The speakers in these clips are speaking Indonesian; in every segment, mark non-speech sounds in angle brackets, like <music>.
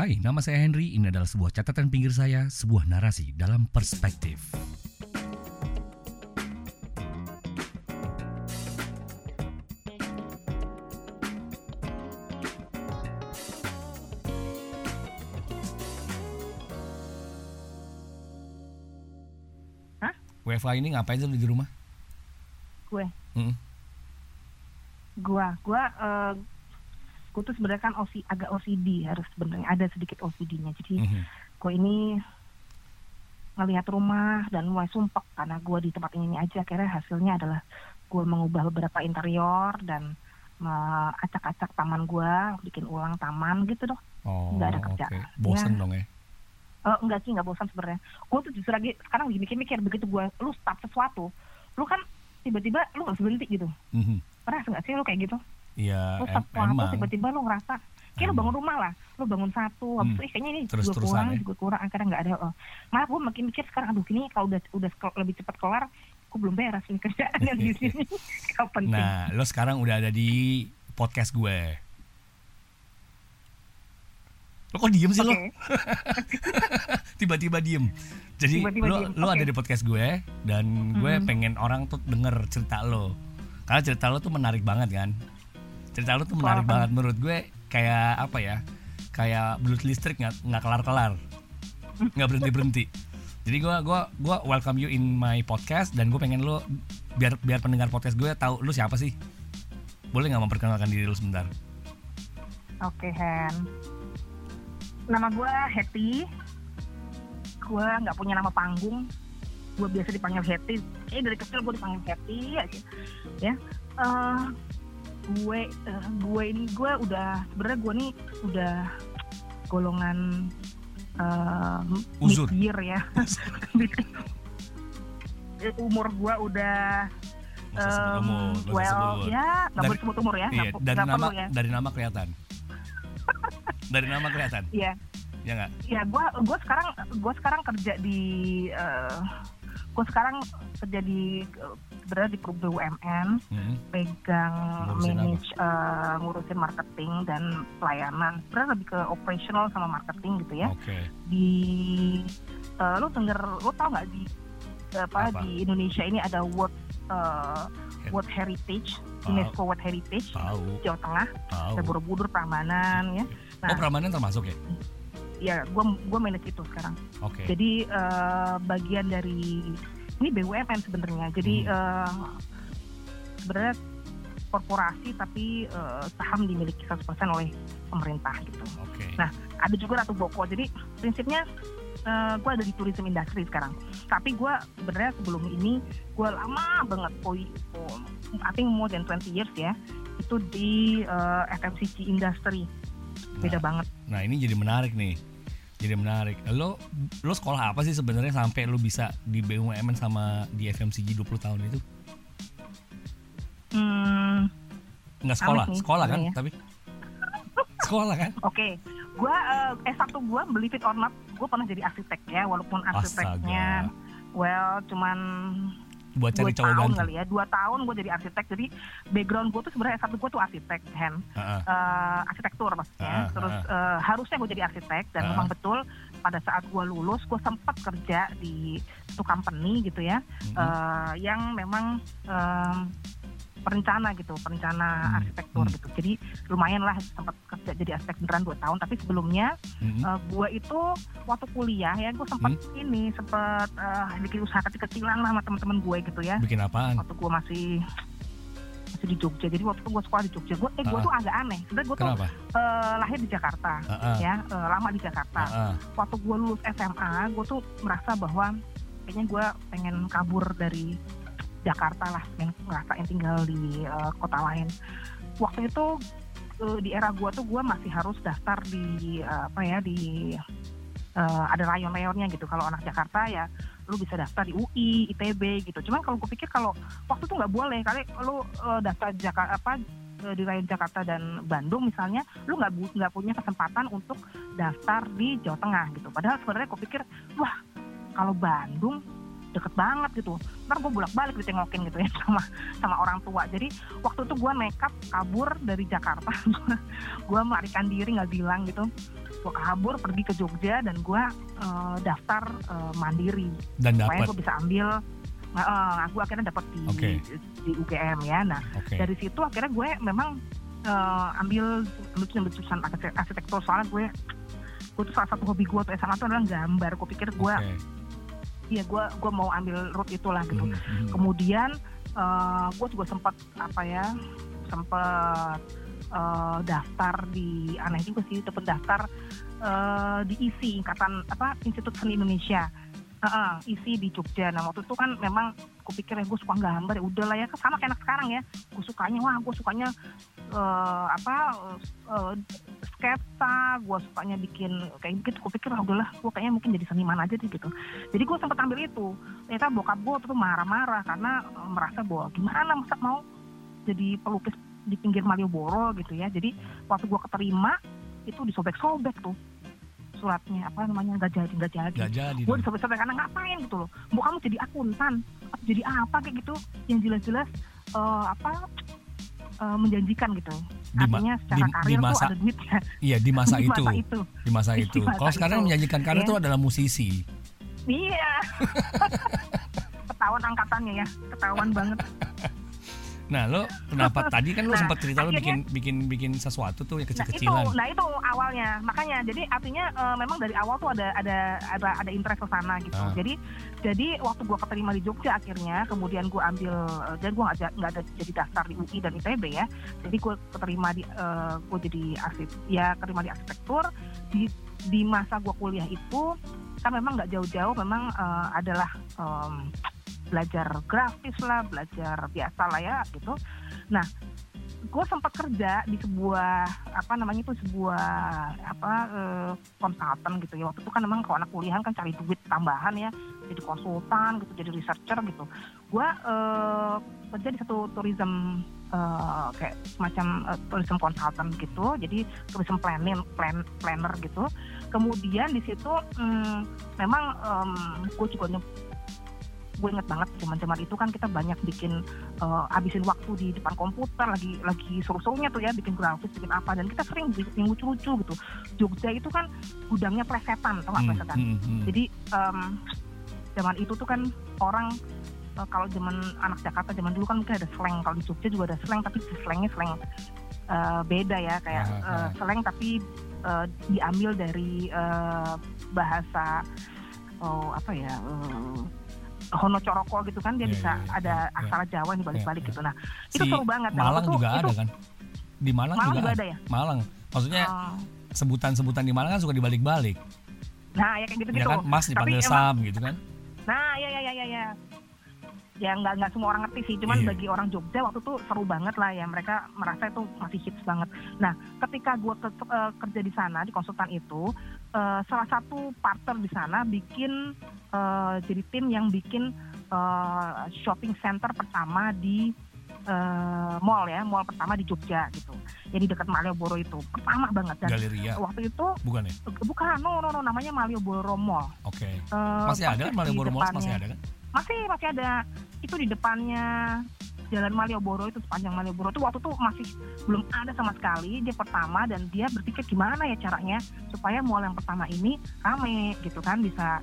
Hai, nama saya Henry. Ini adalah sebuah catatan pinggir saya, sebuah narasi dalam perspektif. Hah? WFA ini ngapain sih di rumah? gue Mm. gua gua eh gue tuh sebenarnya kan OC, agak OCD harus sebenarnya ada sedikit OCD-nya jadi Mhm. gue ini ngelihat rumah dan mulai sumpek karena gue di tempat ini aja akhirnya hasilnya adalah gue mengubah beberapa interior dan acak-acak taman gue bikin ulang taman gitu dong Oh, Nggak ada kerjaan. Bosen Ya. dong ya? Eh, enggak sih nggak bosan sebenarnya gue tuh justru lagi sekarang lagi mikir-mikir begitu gue lu start sesuatu lu kan tiba-tiba lu harus berhenti gitu Mhm. pernah nggak sih lu kayak gitu Iya, lu em- emang. tiba-tiba lu ngerasa kayak lu bangun rumah lah lu bangun satu habis Hmm. itu "Ih, kayaknya ini Terus-terusan juga kurang ya? juga kurang akhirnya nggak ada oh. malah gue makin mikir sekarang aduh ini kalau udah udah lebih cepat kelar gue belum beres nih kerjaan yang di <laughs> sini <laughs> Kau penting Nah, lo sekarang udah ada di podcast gue. Lo kok diem sih lo? Oke. <laughs> Tiba-tiba diem. Jadi Tiba-tiba lo, diem, lo oke. ada di podcast gue dan gue Mhm. pengen orang tuh denger cerita lo. Karena cerita lo tuh menarik banget kan. Cerita lo tuh menarik apa? banget menurut gue kayak apa ya? Kayak belut listrik nggak nggak kelar-kelar. Nggak berhenti-berhenti. Jadi gue gua gua welcome you in my podcast dan gue pengen lo biar biar pendengar podcast gue tahu lo siapa sih. Boleh nggak memperkenalkan diri lo sebentar? oke Hen nama gue Hetty gue nggak punya nama panggung gue biasa dipanggil Hetty eh dari kecil gue dipanggil Hetty aja ya Eh, gue eh, gue ini gue udah sebenarnya gue nih udah golongan uh, Uzur. mid year ya <laughs> Eh, umur gue udah um, umur, well ya nggak Dari- boleh sebut umur ya Iya, nggak- dari nggak nama ya dari nama kelihatan. <laughs> dari nama kelihatan, Iya ya nggak? ya gue gue sekarang gue sekarang kerja di gue sekarang kerja di sebenarnya di Perum BUMN Mhm. pegang Ngurusin apa? manage eh, ngurusin marketing dan pelayanan sebenarnya lebih ke operational sama marketing gitu ya Oke. di eh, lu denger lu tau nggak di apa, Apa? di Indonesia ini ada World Her- World Heritage. UNESCO World Heritage Tahu, Jawa Tengah tahu. ada Borobudur Prambanan ya Oh, Prambanan termasuk ya? Ya gue gue manage itu sekarang Oke. Jadi eh, bagian dari ini BUMN sebenarnya. Jadi Hmm. eh, sebenarnya korporasi tapi eh, saham dimiliki 100% oleh pemerintah gitu. Oke. Nah, Ada juga Ratu Boko. Jadi prinsipnya gue ada di tourism industry sekarang. Tapi gue sebenarnya sebelum ini gue lama banget poi oh, I think more than 20 years ya itu di eh, FMCG industry. Beda banget. Nah, ini jadi menarik nih. Jadi menarik. Lo lo sekolah apa sih sebenarnya sampai lo bisa di BUMN sama di FMCG 20 tahun itu? Hmm, Enggak sekolah, nih, sekolah kan? sebenarnya. Tapi sekolah kan? Oke, gua eh, S1 gua believe it or not, gua pernah jadi arsitek ya, walaupun arsiteknya Astaga. well cuman Buat cari cowok tahun kali ya, dua tahun gua jadi arsitek, jadi background gua tuh sebenarnya S1 gua tuh arsitek, Hen, Heeh. Eh, arsitektur maksudnya, Ah, terus ah. eh, harusnya gua jadi arsitek dan Ah. memang betul pada saat gua lulus, gua sempat kerja di satu company gitu ya, Mhm. eh, yang memang em, perencana gitu, perencana Hmm, arsitektur hmm. gitu. Jadi lumayan lah sempat kerja jadi arsitek beneran dua tahun. Tapi sebelumnya Mhm. uh, gue itu waktu kuliah ya gue sempat Hmm. ini sempat uh, bikin usaha kecil-kecilan lah sama teman-teman gue gitu ya. Bikin apaan? Waktu gue masih masih di Jogja. Jadi waktu itu gue sekolah di Jogja. Gue eh gue Ah. tuh agak aneh. Sebenarnya gue tuh uh, lahir di Jakarta Heeh. ya, uh, lama di Jakarta. Heeh. Waktu gue lulus SMA, gue tuh merasa bahwa kayaknya gue pengen kabur dari Jakarta lah, pengen ngerasain tinggal di uh, kota lain. Waktu itu uh, di era gue tuh gue masih harus daftar di uh, apa ya di uh, ada rayon-rayonnya gitu. Kalau anak Jakarta ya lu bisa daftar di UI, ITB gitu. Cuman kalau gue pikir kalau waktu itu nggak boleh, kali lu uh, daftar Jakarta apa di rayon Jakarta dan Bandung misalnya, lu nggak nggak punya kesempatan untuk daftar di Jawa Tengah gitu. Padahal sebenarnya gue pikir, wah kalau Bandung deket banget gitu. Ntar gue bolak balik ditengokin gitu ya <laughs> sama sama orang tua. Jadi waktu itu gue nekat kabur dari Jakarta. <laughs> Gue melarikan diri nggak bilang gitu. Gue kabur pergi ke Jogja dan gue uh, daftar uh, mandiri. Dan supaya dapat gue bisa ambil. Nah, uh, gue akhirnya dapat di Oke. di UGM ya. Nah, oke. dari situ akhirnya gue memang eh, ambil arsitek- arsitektur. Soalnya gue gue tuh salah satu hobi gue tuh SMA tuh adalah gambar. Gue pikir gue Oke. Iya gue gue mau ambil route itulah gitu. Mhm, mhm. Kemudian eh, gue juga sempat apa ya sempat eh, daftar di aneh juga sih dapat daftar eh, di ISI Ikatan apa Institut Seni Indonesia. Heeh, isi di Jogja. Nah waktu itu kan memang aku pikir ya gue suka gambar ya udahlah ya sama kayak anak sekarang ya. Gue sukanya wah gue sukanya eh, apa eh, sketsa, gue sukanya bikin kayak gitu. Gue pikir ah, udahlah gue kayaknya mungkin jadi seniman aja deh gitu. Jadi gue sempat ambil itu. Ternyata bokap gue tuh marah-marah karena eh, merasa bahwa gimana masa mau jadi pelukis di pinggir Malioboro gitu ya. Jadi waktu gue keterima itu disobek-sobek tuh suratnya apa namanya nggak jadi nggak jadi Gak jadi gue disobek-sobek karena ngapain gitu loh mau kamu jadi akuntan atau jadi apa kayak gitu yang jelas-jelas eh, apa eh, menjanjikan gitu Di artinya secara di- di karir masa- tuh ada duitnya Iya di masa <laughs> di itu, masa itu di masa Di itu. masa Kalau sekarang itu. menjanjikan karir Iya. itu adalah musisi. iya <laughs> ketahuan angkatannya ya ketahuan banget <laughs> Nah, lo kenapa <laughs> tadi kan lo Nah, sempat cerita lo bikin bikin bikin sesuatu tuh yang Nah itu, kecil-kecilan. nah itu awalnya. Makanya, jadi artinya eh, memang dari awal tuh ada ada ada ada interest ke sana gitu. Ah. Jadi jadi waktu gua keterima di Jogja akhirnya, kemudian gua ambil eh, dan gua nggak nggak ada jadi daftar di UI dan ITB ya. Jadi gua keterima di eh, gua jadi arsip ya keterima di arsitektur di di masa gua kuliah itu kan memang nggak jauh-jauh memang eh, adalah em, belajar grafis lah, belajar biasa lah ya gitu. Nah, gue sempat kerja di sebuah apa namanya itu sebuah apa eh, konsultan gitu ya. Waktu itu kan memang kalau anak kuliahan kan cari duit tambahan ya jadi konsultan gitu jadi researcher gitu. Gue eh, kerja di satu tourism eh, kayak semacam eh, tourism consultant gitu jadi tourism planning plan planner gitu. Kemudian di situ mm, memang gue juga gue inget banget zaman-zaman itu kan kita banyak bikin eh, habisin waktu di depan komputer lagi lagi seru-serunya tuh ya bikin grafis bikin apa. Dan kita sering bikin lucu-lucu gitu. Jogja itu kan gudangnya plesetan tau nggak Hmm, plesetan hmm, hmm. jadi em, zaman itu tuh kan orang eh, kalau zaman anak Jakarta zaman dulu kan mungkin ada slang. Kalau di Jogja juga ada slang tapi slangnya slang eh, beda ya kayak eh, slang tapi eh, diambil dari eh, bahasa oh apa ya Hono Coroko gitu kan dia Iya, bisa iya, iya, ada iya. aksara Jawa yang dibalik-balik Iya, gitu nah Si itu seru banget Nah, Malang itu- juga itu, ada kan? Di Malang, Malang juga, juga ada. ada ya Malang. Maksudnya Oh. sebutan-sebutan di Malang kan suka dibalik-balik. nah ya kayak gitu Ya kan, Mas dipanggil Tapi emang- Sam gitu kan? Nah, ya ya ya ya ya. Ya nggak nggak semua orang ngerti sih, cuman Iya. bagi orang Jogja waktu itu seru banget lah ya. Mereka merasa itu masih hits banget. Nah, ketika gue kerja di sana di konsultan itu, eh, salah satu partner di sana bikin eh, jadi tim yang bikin eh, shopping center pertama di eh, mall ya, mall pertama di Jogja gitu. Jadi dekat Malioboro itu pertama banget dan Galeria. waktu itu Bukan ya? bukan no no no namanya Malioboro Mall. Oke. Eh, Masih ada kan Malioboro Malls masih ada kan? Masih masih ada. Itu di depannya Jalan Malioboro itu sepanjang Malioboro itu waktu itu masih belum ada sama sekali. Dia pertama dan dia berpikir gimana ya caranya supaya mall yang pertama ini rame gitu kan bisa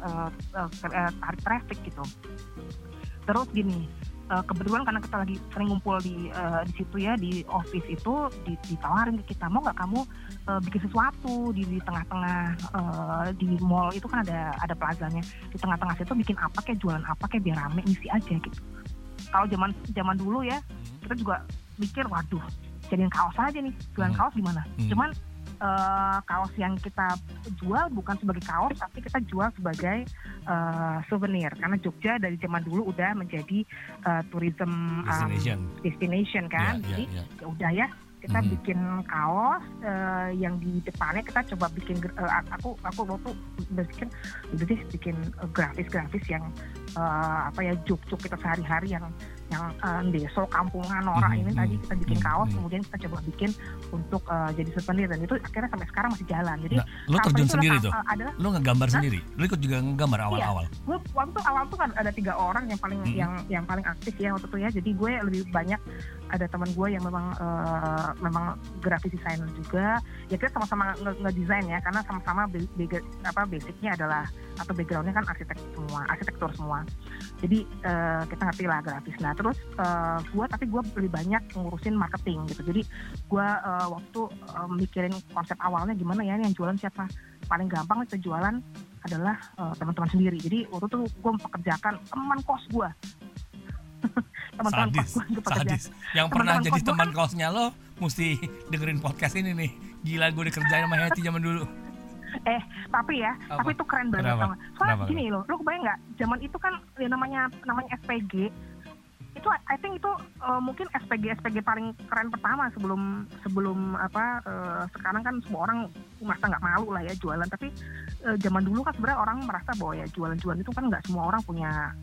ter- eh, tarik traffic gitu. Terus gini, eh, kebetulan karena kita lagi sering ngumpul di eh, di situ ya di office itu di- ditawarin ke kita mau nggak kamu eh, bikin sesuatu di di tengah-tengah eh, di mall itu kan ada ada plazanya di tengah-tengah situ bikin apa kayak jualan apa kayak biar rame isi aja gitu. Kalau zaman zaman dulu ya kita juga mikir waduh jadiin kaos aja nih jualan Hmm. kaos gimana? Hmm. Cuman eh, kaos yang kita jual bukan sebagai kaos tapi kita jual sebagai eh, souvenir karena Jogja dari zaman dulu udah menjadi eh, tourism um, Destination. destination kan. Iya, Jadi iya, iya. ya udah ya kita Mhm. bikin kaos eh, yang di depannya kita coba bikin eh, aku aku waktu berpikir udah deh bikin grafis grafis yang eh, apa ya juk juk kita sehari-hari yang yang uh, deso kampungan norak Mhm, ini mhm, tadi kita bikin mhm, kaos mhm. kemudian kita coba bikin untuk uh, jadi souvenir dan itu akhirnya sampai sekarang masih jalan jadi Nah, lu sampai terjun itu sendiri tuh. uh, adalah Lu ngegambar sendiri. Lu ikut juga ngegambar awal-awal. gue waktu awal tuh kan ada tiga orang yang paling Mhm. yang yang paling aktif ya waktu itu ya jadi gue lebih banyak ada teman gue yang memang uh, memang graphic designer juga ya kita sama-sama nge- ngedesain ya karena sama-sama apa basicnya adalah atau backgroundnya kan arsitek semua arsitektur semua. Jadi uh, kita ngerti lah grafis. Nah terus uh, gue tapi gue lebih banyak ngurusin marketing gitu. Jadi gue uh, waktu uh, mikirin konsep awalnya gimana ya ini yang jualan siapa. Paling gampang itu jualan adalah uh, teman-teman sendiri. Jadi waktu itu gue mempekerjakan teman kos gue <laughs> teman-teman kos Sadis, gue gue sadis. Yang pernah Teman-teman jadi kos teman kan- kosnya lo mesti dengerin podcast ini nih. Gila gue dikerjain sama Heti zaman dulu. Eh, tapi ya, Apa? tapi itu keren banget Kenapa? Soalnya Kenapa? gini loh, lu kebayang nggak? Zaman itu kan ya namanya namanya SPG itu I think itu uh, mungkin SPG SPG paling keren pertama sebelum sebelum apa uh, sekarang kan semua orang merasa nggak malu lah ya jualan tapi uh, zaman dulu kan sebenarnya orang merasa bahwa ya jualan-jualan itu kan nggak semua orang punya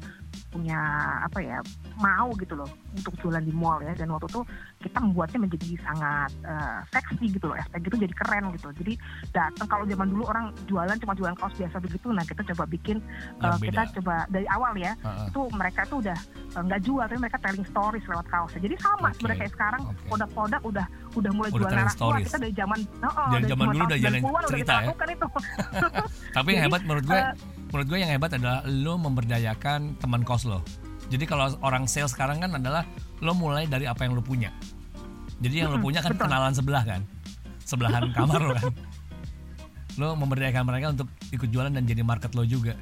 punya apa ya mau gitu loh untuk jualan di mall ya. Dan waktu itu kita membuatnya menjadi sangat uh, seksi gitu loh. SPG itu jadi keren gitu. Jadi datang kalau zaman dulu orang jualan cuma jualan kaos biasa begitu nah kita coba bikin uh, kita coba dari awal ya Heeh. itu mereka tuh udah uh, nggak jual tapi mereka telling stories lewat kaosnya. Jadi sama Oke, sebenarnya kayak sekarang oke. produk-produk udah udah mulai Udah jual narasi kita dari zaman oh, oh, Dari zaman dulu udah jalan 90-an udah cerita kita ya. lakukan itu. <laughs> Tapi yang hebat menurut <laughs> gue, eh, menurut gue yang hebat adalah lo memberdayakan teman kos lo. Jadi kalau orang sales sekarang kan adalah lo mulai dari apa yang lo punya. Jadi yang lo Mm-mm, punya kan betul. kenalan sebelah kan, sebelahan <laughs> kamar lo kan. Lo memberdayakan mereka untuk ikut jualan dan jadi market lo juga.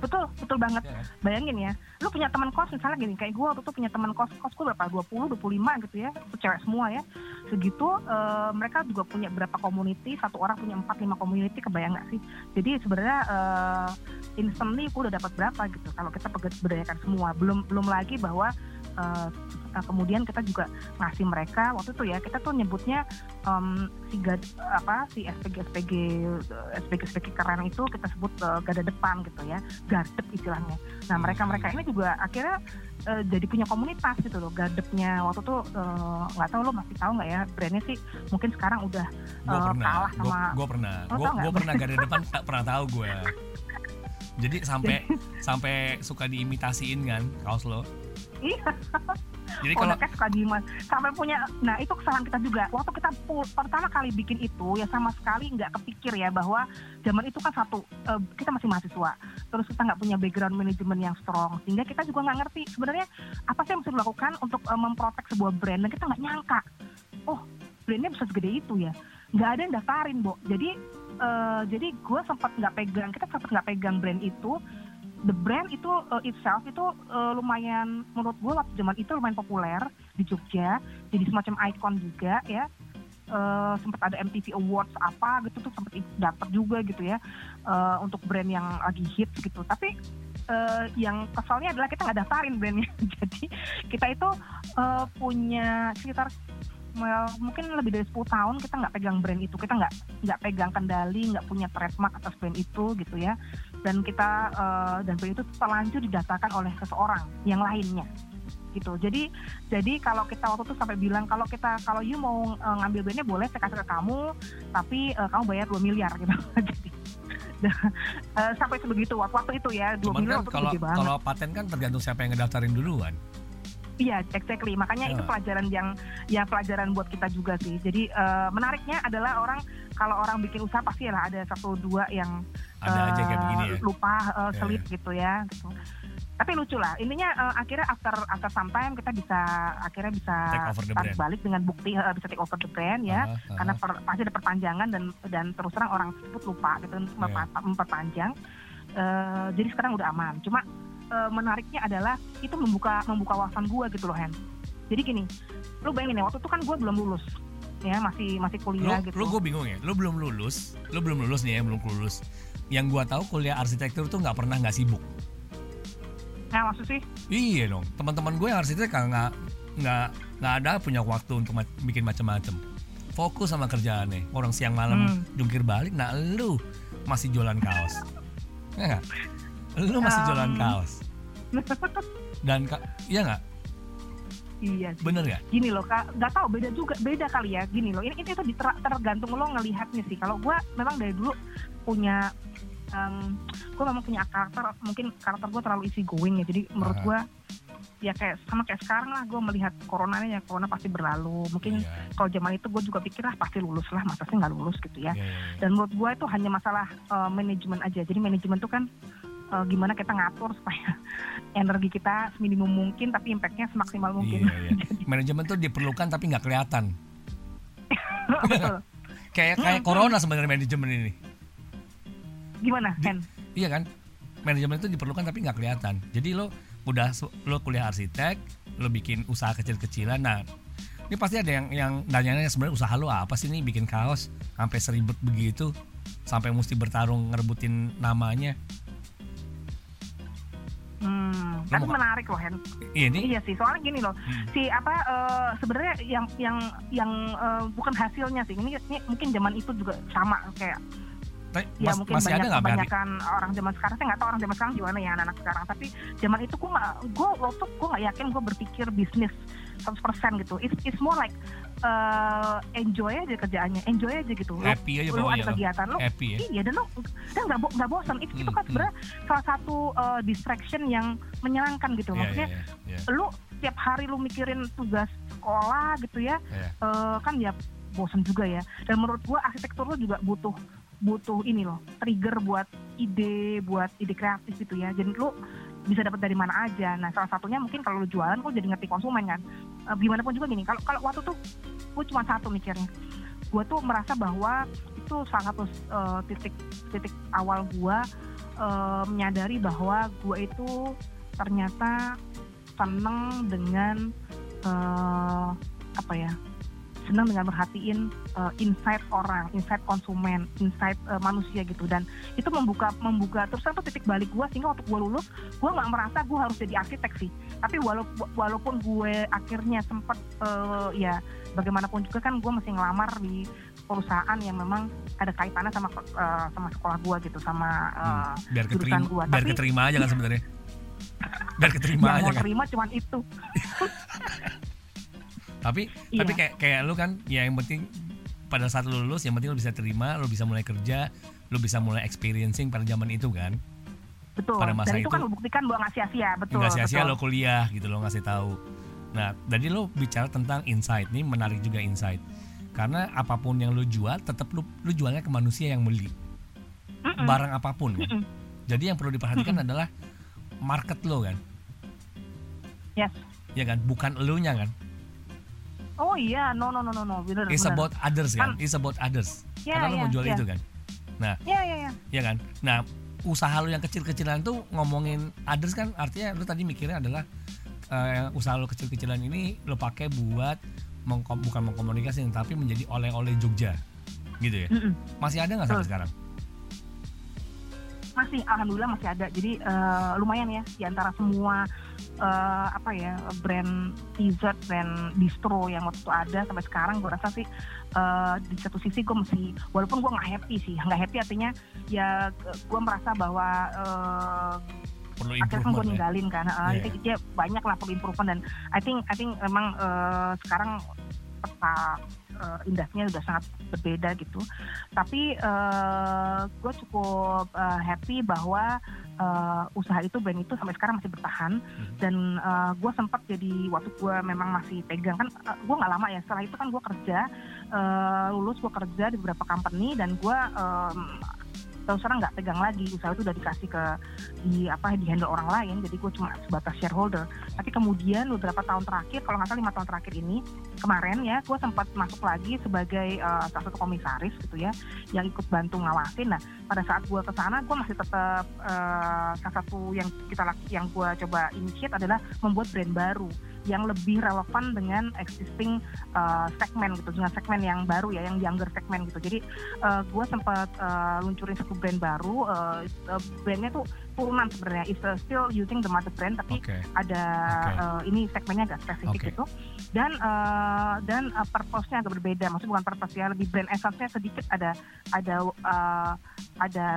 Betul betul banget. Kan? bayangin ya lu punya teman kos misalnya gini kayak gue waktu itu punya teman kos kos gue berapa 20 25 gitu ya itu cewek semua ya. Segitu eh, mereka juga punya berapa community satu orang punya empat lima community kebayang nggak sih? Jadi sebenarnya eh, instantly gue udah dapat berapa gitu kalau kita berdayakan semua. Belum belum lagi bahwa eh, eh, kemudian kita juga ngasih mereka waktu itu ya kita tuh nyebutnya em, si gad, apa si SPG SPG SPG SPG keren itu kita sebut eh, gada depan gitu ya gardep istilahnya. Nah mereka mereka ini juga akhirnya eh, jadi punya komunitas gitu loh gardepnya waktu itu eh, nggak tahu lo masih tahu nggak ya brandnya sih mungkin sekarang udah Gue eh, pernah, kalah sama gue pernah, gue pernah gak ada depan tak pernah tahu gue. Jadi sampai <laughs> sampai suka diimitasiin kan kaos lo. iya Jadi kalau produknya suka dimas sampai punya nah itu kesalahan kita juga. Waktu kita pertama kali bikin itu ya sama sekali nggak kepikir ya bahwa zaman itu kan satu eh, kita masih mahasiswa. Terus kita nggak punya background manajemen yang strong. Sehingga kita juga nggak ngerti sebenarnya apa sih yang mesti dilakukan untuk eh, memprotek sebuah brand. Dan kita nggak nyangka oh brandnya bisa segede itu ya. Nggak ada yang daftarin bo. Jadi eh, jadi gue sempat nggak pegang kita sempat nggak pegang brand itu the brand itu uh, itself itu uh, lumayan menurut gue waktu zaman itu lumayan populer di Jogja. Jadi semacam ikon juga ya. Uh, sempat ada MTV Awards apa gitu tuh sempat dapat juga gitu ya. Uh, untuk brand yang lagi hits gitu. Tapi uh, yang kesalnya adalah kita nggak daftarin brandnya. <laughs> Jadi kita itu uh, punya sekitar well, mungkin lebih dari 10 tahun kita nggak pegang brand itu. Kita nggak nggak pegang kendali nggak punya trademark atas brand itu gitu ya dan kita eh, dan itu terlanjur didaftarkan oleh seseorang yang lainnya gitu jadi jadi kalau kita waktu itu sampai bilang kalau kita kalau you mau eh, ngambil brandnya boleh saya kasih ke kamu tapi eh, kamu bayar 2 miliar gitu <laughs> jadi sampai sebegitu waktu, waktu itu ya 2 cuman miliar kan waktu itu kalau banget kalau paten kan tergantung siapa yang ngedaftarin duluan. Iya, exactly. Makanya itu Ya. pelajaran yang ya pelajaran buat kita juga sih. Jadi eh, menariknya adalah orang kalau orang bikin usaha pasti lah ada satu dua yang Ada aja kayak eh, begini ya. lupa eh, Ya, selip gitu ya. Gitu. Tapi lucu lah. Intinya eh, akhirnya after after some time kita bisa akhirnya bisa tarik balik dengan bukti eh, bisa take over the brand ya. Aha, aha. Karena per- pasti ada perpanjangan dan dan terus terang orang tersebut lupa gitu untuk Iya. memper- memperpanjang. Eh, jadi sekarang udah aman. Cuma eh, menariknya adalah itu membuka membuka wawasan gua gitu loh Hen. Jadi gini, lu bayangin ya waktu itu kan gue belum lulus, ya masih masih lu, kuliah gitu. lu gue bingung ya, lu belum lulus, lu belum lulus nih ya, belum lulus. Yang gua tahu kuliah arsitektur tuh nggak pernah nggak sibuk. Nah maksud sih, Iya dong, teman-teman gue yang arsitek nggak nggak nggak ada punya waktu untuk ma- bikin macam-macam. Fokus sama kerjaannya. Orang siang malam Hmm. jungkir balik, nah lu masih jualan kaos. Ya? Lu masih jualan Um, kaos. <laughs> dan ka- iya nggak Iya sih. bener nggak Gini loh, Kak, nggak tahu beda juga, beda kali ya. Gini loh, ini ini itu tergantung lo ngelihatnya sih. Kalau gua memang dari dulu punya em gue memang punya karakter mungkin karakter gue terlalu easy going ya. Jadi menurut Aha. gue ya kayak sama kayak sekarang lah gue melihat coronanya ya corona pasti berlalu. Mungkin Iya, kalau zaman itu gue juga pikir lah pasti lulus lah masa sih nggak lulus? gitu ya. Iya, iya, iya. dan menurut gue itu hanya masalah eh, manajemen aja. Jadi manajemen itu kan eh, gimana kita ngatur supaya <laughs> energi kita seminimum mungkin tapi impactnya semaksimal mungkin. Iya, iya. <laughs> manajemen tuh diperlukan tapi nggak kelihatan. <laughs> Kayak kayak corona sebenarnya manajemen ini gimana Di- Hen? iya kan? Manajemen itu diperlukan tapi nggak kelihatan. Jadi lo udah lo kuliah arsitek lo bikin usaha kecil-kecilan. Nah ini pasti ada yang yang nanya sebenarnya usaha lo apa sih nih bikin kaos? Sampai seribet begitu? Sampai mesti bertarung ngerebutin namanya? Hmm, tapi menarik loh Hen. Ini? Iya sih, soalnya gini loh, Hmm. si apa eh, sebenarnya yang yang yang eh, bukan hasilnya sih. Ini, ini mungkin zaman itu juga sama kayak ya mas- mungkin masih ada banyak nggak berarti kebanyakan orang zaman sekarang. Saya nggak tahu orang zaman sekarang gimana ya anak-anak sekarang. Tapi zaman itu gue nggak, gue waktu gue nggak yakin gue berpikir bisnis 100% gitu. It's, it's more like eh, enjoy aja kerjaannya, enjoy aja gitu. Lo, happy aja lo bawahnya ada lo kegiatan lo, happy ya Iya dan lo dan nggak bo nggak bosan. Itu, itu Hmm, kan hmm. sebenarnya salah satu eh, distraction yang menyenangkan gitu. Iya, Maksudnya iya, iya, lu tiap hari lu mikirin tugas sekolah gitu ya iya. eh, kan ya bosan juga ya dan menurut gua arsitektur lu juga butuh butuh ini loh trigger buat ide buat ide kreatif gitu ya. Jadi lu bisa dapat dari mana aja. Nah salah satunya mungkin kalau lu jualan lu jadi ngerti konsumen kan. Eh, gimana pun juga gini kalau kalau waktu tuh gua cuma satu mikirnya. Gua tuh merasa bahwa itu salah satu eh, titik titik awal gua eh, menyadari bahwa gua itu ternyata seneng dengan eh, apa ya senang dengan merhatiin eh, insight orang, insight konsumen, insight eh, manusia gitu. Dan itu membuka membuka terus tuh titik balik gue sehingga waktu gue lulus gue nggak merasa gue harus jadi arsitek sih. Tapi walaupun walaupun gue akhirnya sempat eh, ya bagaimanapun juga kan gue masih ngelamar di perusahaan yang memang ada kaitannya sama eh, sama sekolah gue gitu sama eh, Hmm, biar jurusan keterima gua. biar Tapi- keterima aja kan sebenarnya. Biar keterima yang aja mau kan. terima cuman itu <laughs> tapi Iya. tapi kayak kayak lu kan ya yang penting pada saat lu lulus yang penting lu bisa terima lu bisa mulai kerja lu bisa mulai experiencing pada zaman itu kan? Betul. Pada masa dan itu, itu- kan membuktikan bahwa nggak sia-sia. Betul nggak sia-sia betul. lo kuliah gitu lo ngasih tahu. Nah jadi lo bicara tentang insight nih menarik juga insight. Karena apa pun yang lo jual tetap lu lu jualnya ke manusia yang beli. Mm-mm. barang apa pun kan. Mm-mm. jadi yang perlu diperhatikan adalah market lo kan? Yes. ya kan? Bukan elunya kan Oh iya, no no no no no, bener it's bener. about others kan? Kan- it's about others. Ya, karena lo ya, mau jual ya. itu kan? Ya ya ya. ya kan? Nah usaha lo yang kecil-kecilan tuh ngomongin others kan? Artinya lo tadi mikirnya adalah eh, usaha lo kecil-kecilan ini lo pakai buat mengkom- bukan mengkomunikasi tapi menjadi oleh-oleh Jogja. Gitu ya? Mm-mm. masih ada nggak sampai sekarang Masih, alhamdulillah masih ada. Jadi eh, lumayan ya di antara semua eh, apa ya brand dessert, brand distro yang waktu itu ada sampai sekarang, gue rasa sih eh, di satu sisi gue masih, walaupun gue nggak happy sih, nggak happy artinya ya gue merasa bahwa perlu akhirnya kan gue ya ninggalin kan uh, Iya. itu dia banyak lah perlu improvement dan I think I think emang eh, sekarang peta uh, industrinya udah sangat berbeda gitu tapi gue cukup eh, happy bahwa eh, usaha itu brand itu sampai sekarang masih bertahan Mhm. dan gue sempat jadi waktu gue memang masih pegang kan gue nggak lama ya setelah itu kan gue kerja eh, lulus gue kerja di beberapa company dan gue terus terang nggak pegang lagi. Usaha itu udah dikasih ke di apa di handle orang lain. Jadi gue cuma sebatas shareholder. Tapi kemudian beberapa tahun terakhir kalau nggak salah lima tahun terakhir ini kemarin ya gue sempat masuk lagi sebagai eh, salah satu komisaris gitu ya yang ikut bantu ngawasin. Nah pada saat gue ke sana gue masih tetap eh, salah satu yang kita yang gue coba initiate adalah membuat brand baru yang lebih relevan dengan existing eh, segmen gitu dengan segmen yang baru ya yang younger segmen gitu. Jadi gue sempat eh, luncurin satu brand baru eh, eh, brandnya tuh turunan sebenarnya. Is uh, still using the mother brand tapi oke. ada Oke. eh, ini segmennya agak spesifik Oke. gitu. Dan eh, dan eh, purpose-nya agak berbeda. Maksudnya bukan purpose ya lebih brand essence-nya sedikit ada ada eh, ada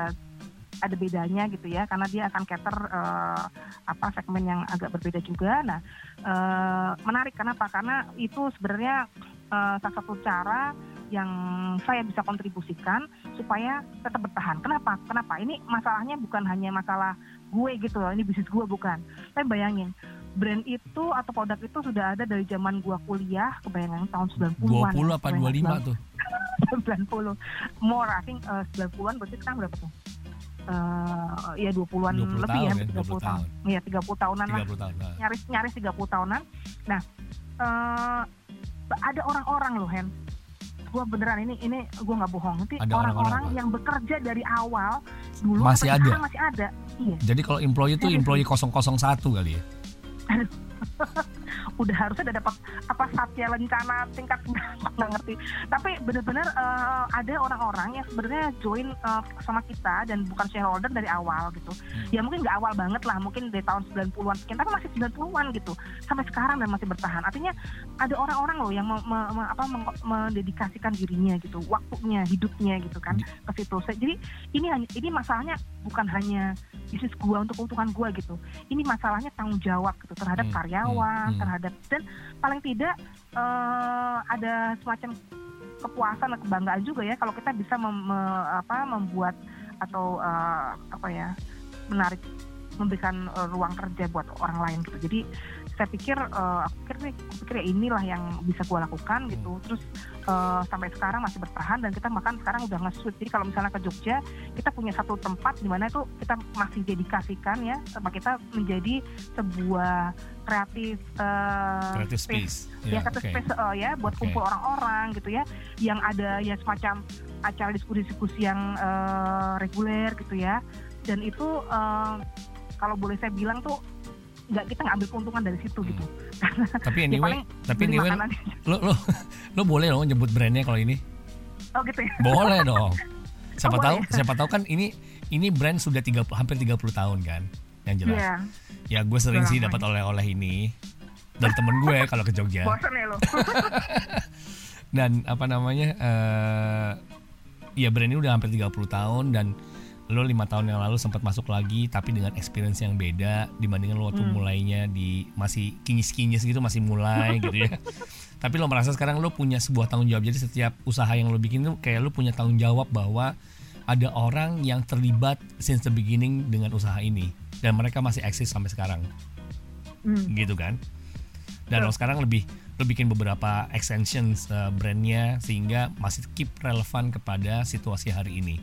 ada bedanya gitu ya karena dia akan cater uh, apa segmen yang agak berbeda juga. Nah, uh, menarik kenapa? Karena itu sebenarnya uh, salah satu cara yang saya bisa kontribusikan supaya tetap bertahan. Kenapa? Kenapa? Ini masalahnya bukan hanya masalah gue gitu loh, ini bisnis gue bukan. Saya bayangin, brand itu atau produk itu sudah ada dari zaman gue kuliah, kebayangan tahun 90-an. 20 ya, apa 25 tuh? <laughs> 90. More, I think uh, 90-an berarti sekarang berapa tuh? Uh, ya 20-an 20 lebih tahun, ya, ya, 30 20 tahun. Iya, 30 tahunan 30 lah. tahun. Nah. Nyaris nyaris 30 tahunan. Nah, uh, ada orang-orang loh, Hen. Gua beneran ini ini gua nggak bohong. Nanti orang-orang yang bekerja dari awal dulu Masih ada? masih ada. Iya. Jadi kalau employee itu employee 001 kali ya. <laughs> udah harusnya udah dapat apa satya lencana tingkat <laughs> nggak ngerti. Tapi benar-benar eh, ada orang-orang yang sebenarnya join eh, sama kita dan bukan shareholder dari awal gitu. Ya mungkin nggak awal banget lah mungkin dari tahun 90-an sekian tapi masih 90-an gitu. Sampai sekarang dan masih bertahan. Artinya ada orang-orang loh yang me- me- me- apa mendedikasikan dirinya gitu waktunya hidupnya gitu kan ke situ. Jadi ini ini masalahnya bukan hanya bisnis gua untuk keuntungan gua gitu. Ini masalahnya tanggung jawab gitu terhadap Hmm, karyawan, hmm, hmm. terhadap dan paling tidak eh, ada semacam kepuasan dan kebanggaan juga ya kalau kita bisa mem- me- apa, membuat atau eh, apa ya menarik memberikan eh, ruang kerja buat orang lain gitu. Jadi saya pikir eh, aku pikir nih aku pikir ya inilah yang bisa gua lakukan gitu. Terus eh, sampai sekarang masih bertahan dan kita makan sekarang udah nge-switch. Jadi kalau misalnya ke Jogja kita punya satu tempat di mana itu kita masih dedikasikan ya sama kita menjadi sebuah kreatif eh, Creative space. ya Ya, kata oke. space eh, ya buat Oke. kumpul orang-orang gitu ya yang ada ya semacam acara diskusi-diskusi yang eh, reguler gitu ya dan itu eh, kalau boleh saya bilang tuh nggak kita nggak ambil keuntungan dari situ gitu <laughs> Tapi Ya, anyway, paling tapi anyway lo lo lo boleh dong nyebut brandnya kalau ini. oh gitu ya Boleh dong. <laughs> Siapa Oh, tahu boleh. siapa tahu kan ini ini brand sudah 30 hampir 30 tahun kan. Yang jelas. Iya Ya gue sering Udah sih dapat oleh-oleh ini dari temen gue kalau ke Jogja. bosan ya lo <laughs> dan apa namanya eh ya brand ini udah hampir 30 tahun dan lo lima tahun yang lalu sempat masuk lagi tapi dengan experience yang beda dibandingkan lo waktu Hmm. mulainya di masih kinyis-kinyis gitu masih mulai gitu ya. <laughs> Tapi lo merasa sekarang lo punya sebuah tanggung jawab. Jadi setiap usaha yang lo bikin tuh kayak lo punya tanggung jawab bahwa ada orang yang terlibat since the beginning dengan usaha ini. Dan mereka masih eksis sampai sekarang. Hmm. gitu kan? Dan lo sekarang lebih lo bikin beberapa extensions uh, brandnya sehingga masih keep relevan kepada situasi hari ini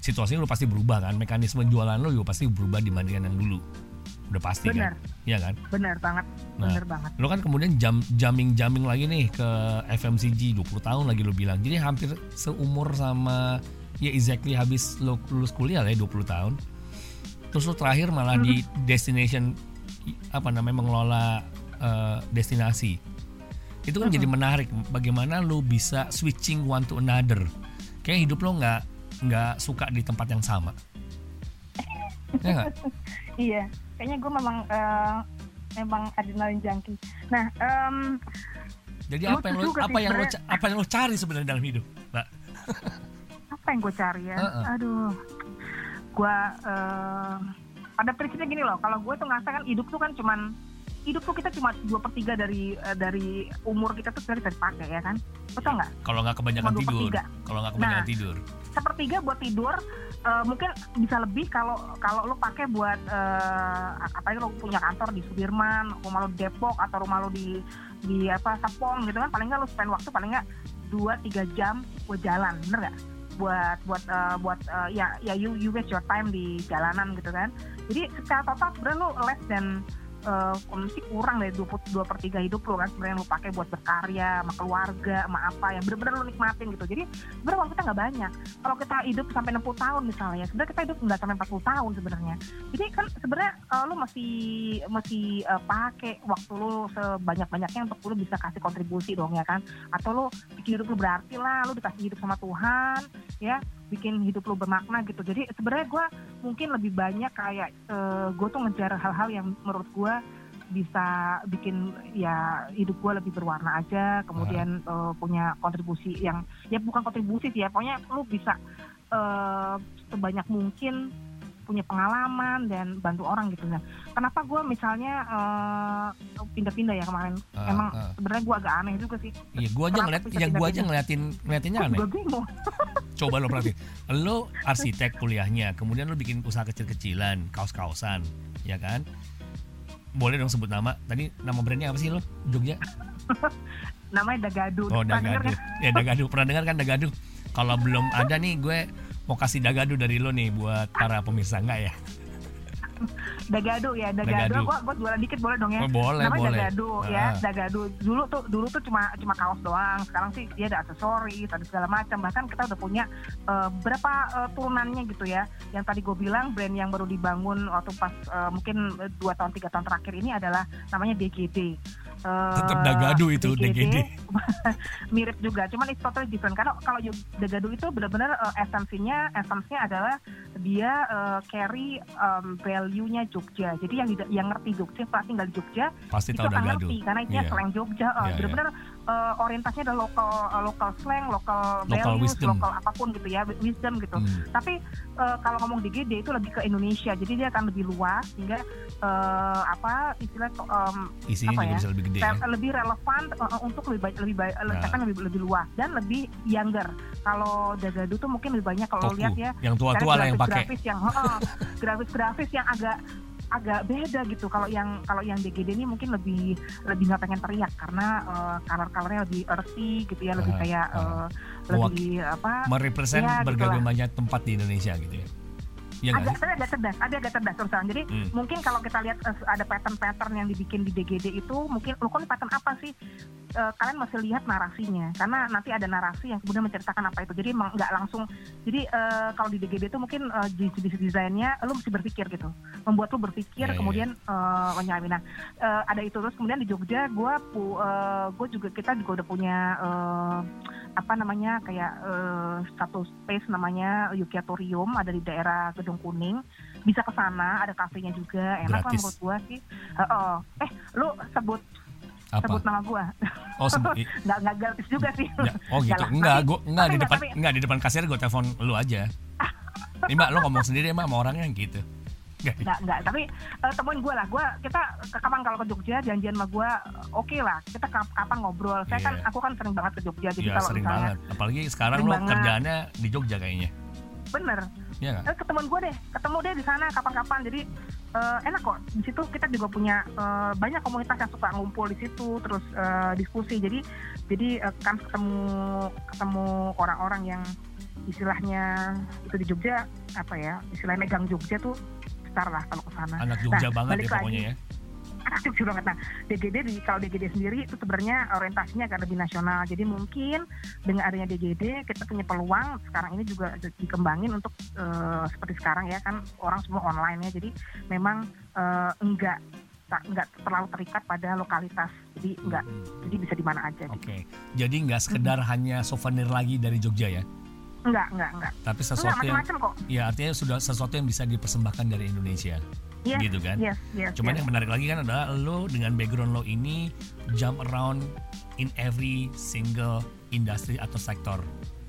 situasinya lo pasti berubah kan? Mekanisme jualan lo juga pasti berubah dibandingkan yang dulu. Udah pasti Benar. kan iya kan? Benar banget. Nah. benar banget. lo kan kemudian jam jamming jamming lagi nih ke FMCG 20 tahun lagi lo bilang. Jadi hampir seumur sama ya exactly habis lo lulus kuliah lah ya 20 tahun. Terus lo terakhir malah di destination apa namanya mengelola eh, destinasi. Itu kan jadi menarik bagaimana lo bisa switching one to another. Kayak hidup lo nggak nggak suka di tempat yang sama. Ya nggak? <laughs> Iya kayaknya gue memang eh, memang adrenalin junkie. Nah em, jadi apa yang lo apa sih yang lo apa yang lo cari sebenarnya dalam hidup mbak? Apa yang gue cari ya? Heeh. aduh. Gue eh, pada prinsipnya gini loh. Kalau gue tuh ngerasa kan hidup tuh kan cuman hidup tuh kita cuma dua per tiga dari eh, dari umur kita tuh bisa dipakai ya kan? Betul nggak? Kalau nggak kebanyakan tidur, kalau nggak kebanyakan Nah. tidur, sepertiga buat tidur eh, mungkin bisa lebih kalau kalau lo pakai buat eh, apalagi lo punya kantor di Sudirman rumah lo di Depok atau rumah lo di di apa Serpong gitu kan paling nggak lo spend waktu paling nggak dua tiga jam buat jalan bener nggak? Buat buat eh, buat eh, ya ya you you waste your time di jalanan gitu kan. Jadi secara total sebenarnya lo less than eh kondisi kurang dari 22 per 3 hidup lo kan sebenarnya lo pakai buat berkarya sama keluarga sama apa yang bener-bener lo nikmatin gitu. Jadi sebenarnya waktu kita nggak banyak. Kalau kita hidup sampai 60 tahun misalnya sebenarnya kita hidup nggak sampai 40 tahun sebenarnya. Jadi kan sebenarnya eh, lu masih masih eh, pakai waktu lu sebanyak banyaknya untuk lu bisa kasih kontribusi dong ya kan? Atau lu bikin hidup lu berarti lah lu dikasih hidup sama Tuhan ya bikin hidup lu bermakna gitu. Jadi sebenarnya gue mungkin lebih banyak kayak gue tuh ngejar hal-hal yang menurut gue bisa bikin ya hidup gue lebih berwarna aja kemudian eh, punya kontribusi yang ya bukan kontribusi sih ya pokoknya lu bisa eh, sebanyak mungkin punya pengalaman dan bantu orang gitu nah kenapa gue misalnya eh, pindah-pindah ya kemarin Ah, emang ah. sebenarnya gue agak aneh juga sih Iya, gua aja ngeliat, yang gua aja ngeliatin ngeliatinnya gue aneh. <laughs> Coba lo perhatiin. Lo arsitek kuliahnya, kemudian lo bikin usaha kecil-kecilan, kaos-kaosan, ya kan? Boleh dong sebut nama. Tadi nama brandnya apa sih lo? Jogja? <laughs> namanya Dagadu Oh, Dagadu. kan? Ya Dagadu. Pernah dengar kan Dagadu? Kalau belum ada nih, gue mau kasih Dagadu dari lo nih buat para pemirsa enggak ya? Dagadu ya Dagadu. Gue gue jualan dikit boleh dong ya Oh, boleh, namanya boleh. Dagadu ya Ah. Dagadu dulu tuh dulu tuh cuma cuma kaos doang sekarang sih dia ada aksesoris ada segala macam bahkan kita udah punya eh, berapa eh, turunannya gitu ya yang tadi gue bilang brand yang baru dibangun waktu pas eh, mungkin dua tahun tiga tahun terakhir ini adalah namanya DGD Eh, Tetep Dagadu itu, DGD. <laughs> mirip juga cuman it's totally different karena kalau Dagadu itu benar-benar eh, esensinya esensinya adalah dia eh, carry um, value-nya Jogja jadi yang yang ngerti Jogja pasti tinggal di Jogja Pasti itu tahu Dagadu. ngerti karena itu Iya. slang Jogja eh, Iya, benar-benar eh, orientasinya adalah lokal eh, lokal slang, lokal Local values, wisdom. lokal apa pun gitu ya, wisdom gitu. Hmm. Tapi eh, kalau ngomong DGD itu lebih ke Indonesia, jadi dia akan lebih luas sehingga eh, apa istilah em, Isinya apa juga ya? bisa lebih gede ya. lebih relevan eh, untuk lebih baik lebih baik Nah. katakan lebih lebih luas dan lebih younger. Kalau Dagadu tuh mungkin lebih banyak kalau lihat ya Yang tua-tua lah yang pakai. grafis yang <laughs> grafis-grafis yang agak agak beda gitu kalau yang kalau yang DGD ini mungkin lebih lebih nggak pengen teriak karena eh, color-colornya lebih earthy gitu ya lebih Ah, kayak eh, Mewak- lebih apa Merepresent Iya, berbagai gitulah. banyak tempat di Indonesia gitu ya. Nggak agak saya agak cerdas ada agak cerdas terus jadi Hmm. mungkin kalau kita lihat eh, ada pattern-pattern yang dibikin di DGD itu mungkin lu kan pattern apa sih? Eh, kalian masih lihat narasinya karena nanti ada narasi yang kemudian menceritakan apa itu. Jadi nggak langsung jadi eh, kalau di DGD itu mungkin eh, di desainnya lu mesti berpikir gitu. Membuat lu berpikir Iya, iya. kemudian eh, menyamai nah eh, ada itu terus kemudian di Jogja gue gue juga kita juga udah punya eh, apa namanya kayak eh, satu space namanya Yukiatorium ada di daerah Gedung Kuning bisa ke sana ada kafenya juga enak lah Gratis. menurut gue sih Heeh. eh lu sebut Apa? sebut nama gue Oh, sebut. <laughs> nggak nggak gratis juga sih Ya, oh gitu. Nggak lah. Enggak, gua enggak tapi di depan tapi- enggak di depan kasir gua telepon lu aja. <laughs> Ini Mbak, lu ngomong sendiri Mbak sama orangnya gitu. Nggak, nggak nggak tapi eh, temuin gue lah gue kita ke- kapan kalau ke Jogja janjian sama gue oke lah kita kap- kapan ngobrol saya kan Iya. aku kan sering banget ke Jogja jadi kalau sering misalnya banget. Apalagi sekarang lo banget. kerjaannya di Jogja kayaknya. bener Iya nggak? eh, ketemuan gue deh ketemu deh di sana kapan-kapan jadi eh, enak kok di situ kita juga punya eh, banyak komunitas yang suka ngumpul di situ terus eh, diskusi jadi jadi eh, kan ketemu ketemu orang-orang yang istilahnya itu di Jogja apa ya istilahnya megang Jogja tuh besar lah kalau ke sana Anak Jogja Nah, banget ya pokoknya lagi. ya. Anak Jogja banget. Nah DGD di kalau DGD sendiri itu sebenarnya orientasinya agak lebih nasional. Jadi mungkin dengan adanya DGD kita punya peluang sekarang ini juga dikembangin untuk eh, seperti sekarang ya kan orang semua online ya. Jadi memang eh, enggak enggak terlalu terikat pada lokalitas. Jadi enggak Hmm, jadi bisa di mana aja gitu. Oke. Jadi nggak sekedar hanya souvenir lagi dari Jogja ya, enggak enggak enggak. Tapi enggak sesuatu yang macam-macam kok. Ya artinya sudah sesuatu yang bisa dipersembahkan dari Indonesia. Yes Gitu kan? yes yes Cuman yes. yang menarik lagi kan adalah lo dengan background lo ini jump around in every single industri atau sektor.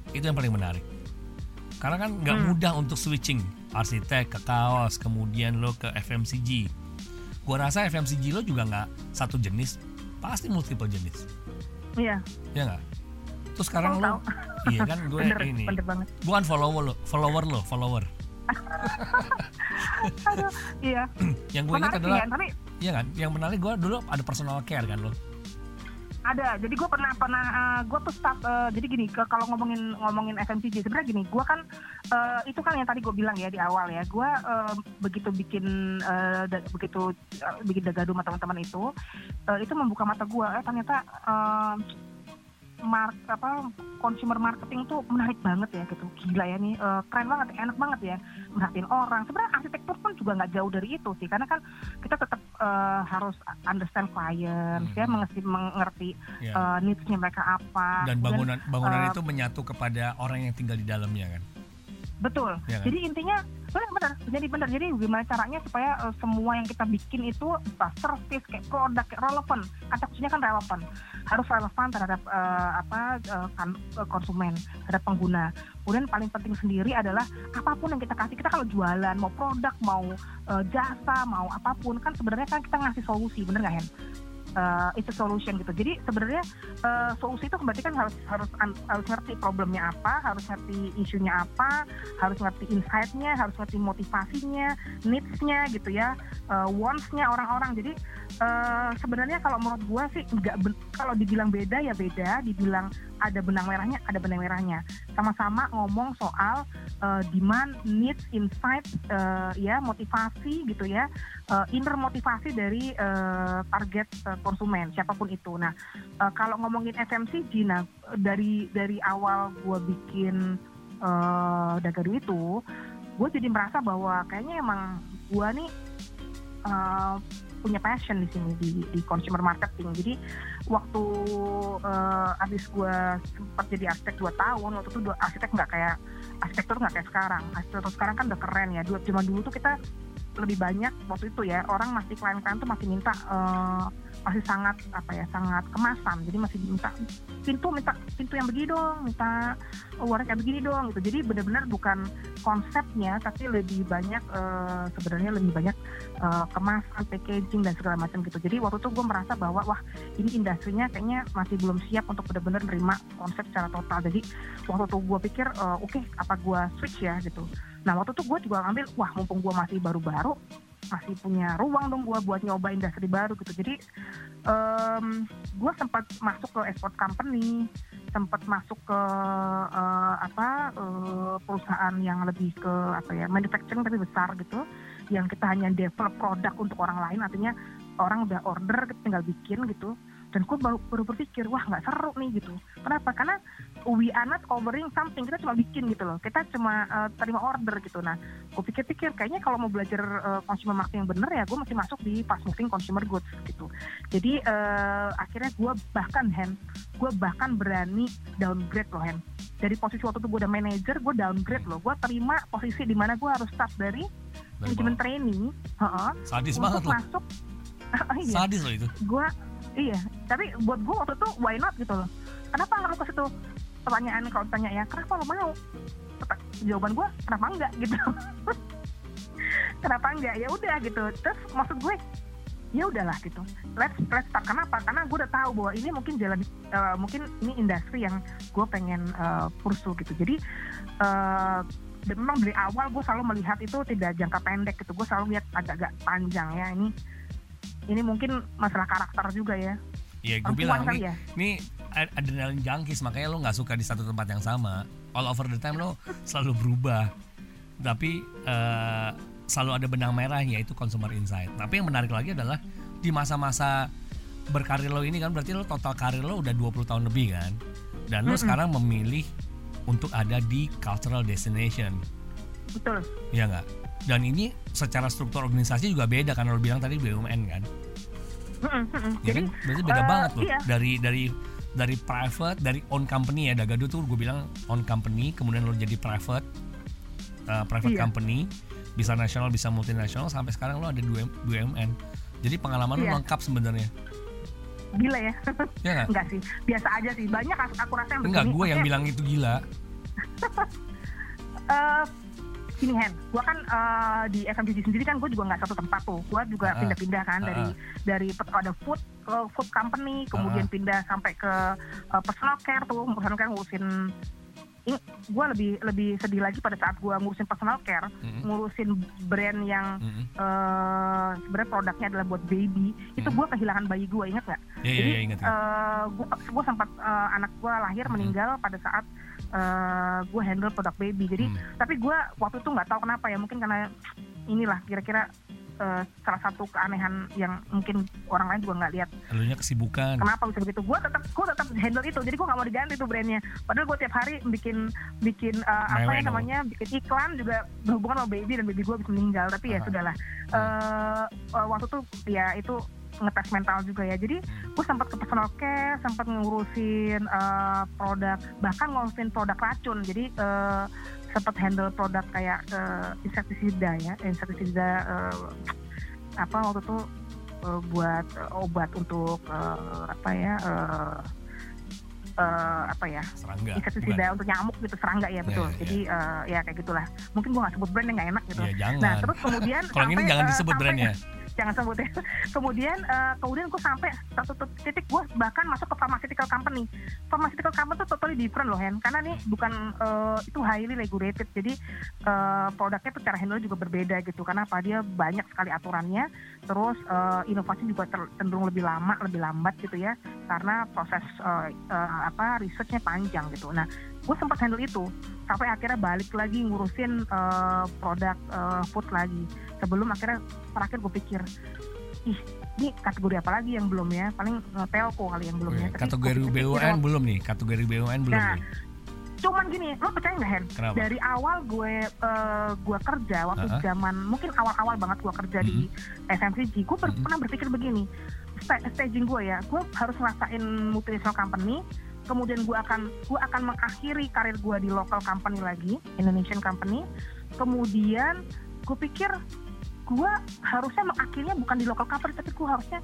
Itu yang paling menarik. Karena kan nggak Hmm. mudah untuk switching arsitek ke kaos, kemudian lo ke FMCG. Gua rasa FMCG lo juga nggak satu jenis, pasti multiple jenis. iya Ya nggak? Terus sekarang Oh, lo, iya kan gue <laughs> bener ini, bener banget gue kan follower lo, follower lo, follower. <laughs> Aduh, iya <clears throat> Yang gue ingat adalah, ya tapi iya kan? Yang menarik gue dulu ada personal care kan lo. ada jadi gue pernah pernah gue tuh staff eh, jadi gini ke kalau ngomongin ngomongin FMCG sebenarnya gini gue kan eh, itu kan yang tadi gue bilang ya di awal ya gue eh, begitu bikin eh, da- begitu eh, bikin dagadu sama teman-teman itu eh, itu membuka mata gue eh ternyata eh, mark apa consumer marketing tuh menarik banget ya gitu gila ya nih eh, keren banget enak banget ya merhatiin orang sebenarnya arsitektur pun juga nggak jauh dari itu sih karena kan kita tetap eh, harus understand client ya Hmm. mengerti mengerti Ya. eh, needs-nya mereka apa Dan Kemudian- bangunan bangunan eh, itu menyatu kepada orang yang tinggal di dalamnya kan. betul Ya kan? jadi intinya benar benar jadi benar. Jadi gimana caranya supaya uh, semua yang kita bikin itu entah service kayak produk kayak relevan. Kata kuncinya kan relevan. Harus relevan terhadap uh, apa uh, kan, uh, konsumen terhadap pengguna. Kemudian paling penting sendiri adalah apa pun yang kita kasih. Kita kalau jualan mau produk mau uh, jasa mau apa pun kan sebenarnya kan kita ngasih solusi. Bener nggak Hen uh, it's a solution gitu. Jadi sebenarnya uh, solusi itu berarti kan harus harus harus ngerti problemnya apa, harus ngerti isunya apa, harus ngerti insight-nya, harus ngerti motivasinya, needs-nya gitu ya, uh, wants-nya orang-orang. Jadi uh, sebenarnya kalau menurut gua sih nggak kalau dibilang beda ya beda, dibilang ada benang merahnya, ada benang merahnya. Sama-sama ngomong soal uh, demand, needs, insight, uh, ya motivasi gitu ya, uh, inner motivasi dari uh, target uh, konsumen siapa pun itu. Nah, uh, kalau ngomongin FMCG, nah dari dari awal gue bikin uh, dagadu itu, gue jadi merasa bahwa kayaknya emang gue nih uh, punya passion di sini di, di consumer marketing. Jadi waktu uh, abis gue sempat jadi arsitek dua tahun, waktu itu arsitek nggak kayak arsitektur nggak kayak sekarang. Arsitektur sekarang kan udah keren ya. Dua zaman dulu tuh kita lebih banyak waktu itu ya orang masih klien-klien tuh masih minta uh, masih sangat apa ya sangat kemasan. Jadi masih minta pintu minta pintu yang begini dong minta warna kayak begini dong gitu. Jadi benar-benar bukan konsepnya tapi lebih banyak uh, sebenarnya lebih banyak uh, kemasan packaging dan segala macam gitu. Jadi waktu itu gue merasa bahwa wah ini industrinya kayaknya masih belum siap untuk benar-benar menerima konsep secara total. Jadi waktu itu gue pikir uh, oke okay, apa gue switch ya gitu nah waktu itu gue juga ngambil wah mumpung gue masih baru-baru masih punya ruang dong gue buat nyoba industri baru gitu. Jadi um, gue sempat masuk ke export company sempat masuk ke uh, apa uh, perusahaan yang lebih ke apa ya manufacturing tapi besar gitu yang kita hanya develop produk untuk orang lain. Artinya orang udah order tinggal bikin gitu dan gue baru, baru berpikir wah nggak seru nih gitu. Kenapa? Karena we are not covering something kita cuma bikin gitu loh. Kita cuma uh, terima order gitu. Nah gue pikir-pikir kayaknya kalau mau belajar uh, consumer marketing yang bener ya gue masih masuk di fast moving consumer goods gitu. Jadi uh, akhirnya gue bahkan hand gue bahkan berani downgrade loh hand dari posisi waktu itu gue udah manager gue downgrade loh. Gue terima posisi di mana gue harus start dari manajemen training uh -uh, sadis banget loh. masuk <laughs> iya. sadis loh itu. Gue iya tapi buat gue waktu itu why not gitu loh. Kenapa nggak ke situ pertanyaan kalau tanya ya kenapa lo mau? Jawaban gue kenapa enggak gitu. <laughs> Kenapa enggak ya udah gitu. Terus maksud gue ya udahlah gitu. Let's let's start. Kenapa? Karena gue udah tahu bahwa ini mungkin jalan uh, mungkin ini industri yang gue pengen uh, pursue gitu. Jadi uh, memang dari awal gue selalu melihat itu tidak jangka pendek gitu. Gue selalu lihat agak-agak panjang ya ini ini mungkin masalah karakter juga ya Iya, gue bilang ini, ya? ini adrenalin junkies makanya lo nggak suka di satu tempat yang sama. All over the time lo <laughs> selalu berubah. Tapi uh, selalu ada benang merah yaitu consumer insight. Tapi yang menarik lagi adalah di masa-masa berkarir lo ini kan berarti lo total karir lo udah 20 tahun lebih kan. Dan lo mm -hmm. sekarang memilih untuk ada di cultural destination. Betul. Iya nggak? Dan ini secara struktur organisasi juga beda kan lo bilang tadi BUMN kan? Ya kan? Berarti beda uh, banget loh. iya. dari dari dari private dari own company ya Dagado tuh gue bilang own company kemudian lo jadi private uh, private iya. company bisa nasional bisa multinasional sampai sekarang lo ada dua BUMN jadi pengalaman iya. lo lengkap sebenarnya. Gila ya, <laughs> ya gak? enggak sih. Biasa aja sih. Banyak aku rasa yang enggak gue yang bilang itu gila. Uh, <laughs> gini Hen, gue kan uh, di FMCG sendiri kan gue juga nggak satu tempat tuh, gue juga pindah-pindah kan uh, dari dari ada food ke food company, kemudian uh, pindah sampai ke uh, personal care tuh, personal care ngurusin ini gue lebih lebih sedih lagi pada saat gue ngurusin personal care, mm-hmm. ngurusin brand yang mm-hmm. uh, sebenarnya produknya adalah buat baby, mm-hmm. itu gue kehilangan bayi gue inget nggak? Yeah, iya, Jadi yeah, yeah, uh, gue gue sempat uh, anak gue lahir mm-hmm. meninggal pada saat uh, eh, gue handle produk baby jadi hmm. tapi gue waktu itu nggak tahu kenapa ya mungkin karena inilah kira-kira uh, salah satu keanehan yang mungkin orang lain juga nggak lihat. Lalunya kesibukan. Kenapa bisa begitu? Gue tetap gue tetap handle itu, jadi gue nggak mau diganti tuh brandnya. Padahal gue tiap hari bikin bikin uh, apa ya namanya, bikin iklan juga berhubungan sama baby dan baby gue bisa meninggal. Tapi ya sudahlah. Uh, uh, waktu itu ya itu ngetes mental juga ya. Jadi gue sempat ke personal care sempat ngurusin uh, produk bahkan ngurusin produk racun. Jadi uh, sempat handle produk kayak uh, insektisida ya, insektisida uh, apa waktu itu uh, buat uh, obat untuk uh, apa ya uh, uh, apa ya serangga insektisida untuk nyamuk gitu serangga ya betul. Ya, ya, jadi uh, ya kayak gitulah. Mungkin gua nggak sebut brandnya nggak enak gitu. Ya jangan. Nah terus kemudian kalau ini jangan disebut sampai- brandnya jangan sebut ya. <laughs> Kemudian uh, kemudian gue sampai satu titik gue bahkan masuk ke pharmaceutical company. Pharmaceutical company itu totally different loh Hen. Karena nih bukan uh, itu highly regulated. Jadi uh, produknya tuh cara handle juga berbeda gitu. Karena apa? Dia banyak sekali aturannya. Terus uh, inovasi juga cenderung lebih lama lebih lambat gitu ya. Karena proses uh, uh, apa researchnya panjang gitu. Nah gue sempat handle itu sampai akhirnya balik lagi ngurusin uh, produk uh, food lagi. Sebelum akhirnya terakhir gue pikir ih ini kategori apa lagi yang belum ya? Paling uh, telco kali yang belum ya. Tapi kategori BUMN belum nih? Kategori BUMN belum Nah, nih? cuman gini lo percaya nggak Hen? Kenapa? dari awal gue uh, gue kerja waktu Uh-huh. zaman mungkin awal-awal banget gue kerja di FMCG gue ber- Mhm. pernah berpikir begini sta- staging gue ya gue harus ngerasain multinational company kemudian gue akan gue akan mengakhiri karir gue di local company lagi Indonesian company kemudian gue pikir gue harusnya mengakhirinya bukan di local company tapi gue harusnya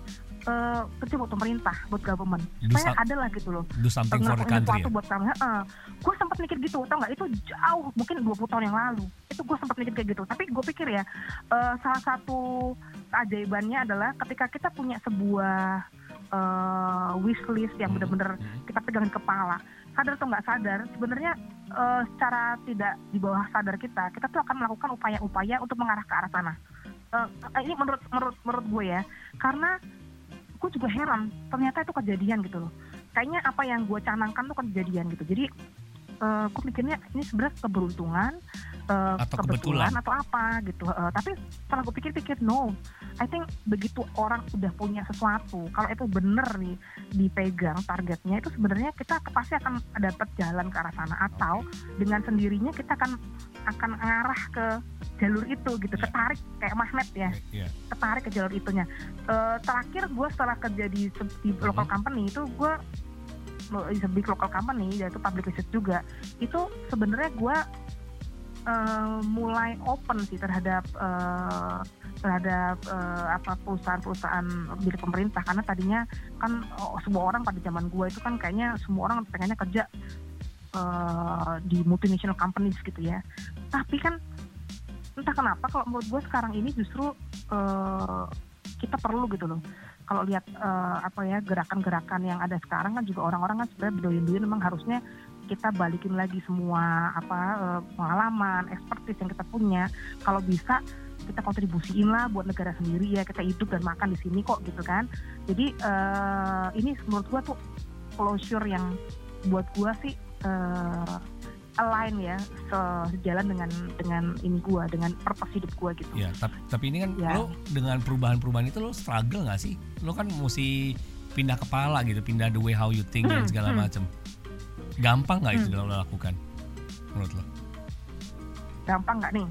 uh, kerja buat pemerintah buat government supaya ada lah gitu loh do something for the country ya buat kamu. gue sempat mikir gitu, tau nggak? Itu jauh, mungkin 20 tahun yang lalu. Itu gue sempat mikir kayak gitu. Tapi gue pikir ya, eh, salah satu keajaibannya adalah ketika kita punya sebuah eh, wish list yang Hmm. benar-benar Hmm. kita pegang di kepala, sadar atau nggak sadar, sebenarnya eh, secara tidak di bawah sadar kita, kita tuh akan melakukan upaya-upaya untuk mengarah ke arah sana. Eh, ini menurut menurut menurut gue ya, karena gue juga heran, ternyata itu kejadian gitu loh kayaknya apa yang gue canangkan tuh kejadian gitu jadi eh gue mikirnya ini sebenarnya keberuntungan eh, Atau kebetulan kebetulan. atau apa gitu Eh, tapi setelah gue pikir-pikir no I think begitu orang udah punya sesuatu kalau itu bener nih dipegang targetnya itu sebenarnya kita pasti akan dapat jalan ke arah sana atau dengan sendirinya kita akan akan ngarah ke jalur itu gitu Iya. ketarik kayak magnet ya Iya. ketarik ke jalur itunya. Eh, terakhir gue setelah kerja di, di local Mhm. company itu gue is a big local company yaitu public research juga itu sebenarnya gue eh, mulai open sih terhadap eh, terhadap eh, apa perusahaan-perusahaan milik pemerintah. Karena tadinya kan oh, semua orang pada zaman gue itu kan kayaknya semua orang pengennya kerja eh, di multinational companies gitu ya. Tapi kan entah kenapa kalau menurut gue sekarang ini justru eh, kita perlu gitu loh. Kalau lihat eh, apa ya gerakan-gerakan yang ada sekarang kan juga orang-orang kan sebenarnya berduyun-duyun memang harusnya kita balikin lagi semua apa eh, pengalaman, expertise yang kita punya. Kalau bisa kita kontribusiin lah buat negara sendiri ya kita hidup dan makan di sini kok gitu kan. Jadi eh, ini menurut gua tuh closure yang buat gua sih eh, align ya se- sejalan dengan dengan ini gua dengan purpose hidup gua gitu. Ya, tapi, tapi ini kan Ya. lo dengan perubahan-perubahan itu lo struggle nggak sih? Lo kan mesti pindah kepala gitu, pindah the way how you think dan Hmm, segala hmm. macam. Gampang nggak itu Hmm. lo lakukan? Menurut lo? Gampang nggak nih?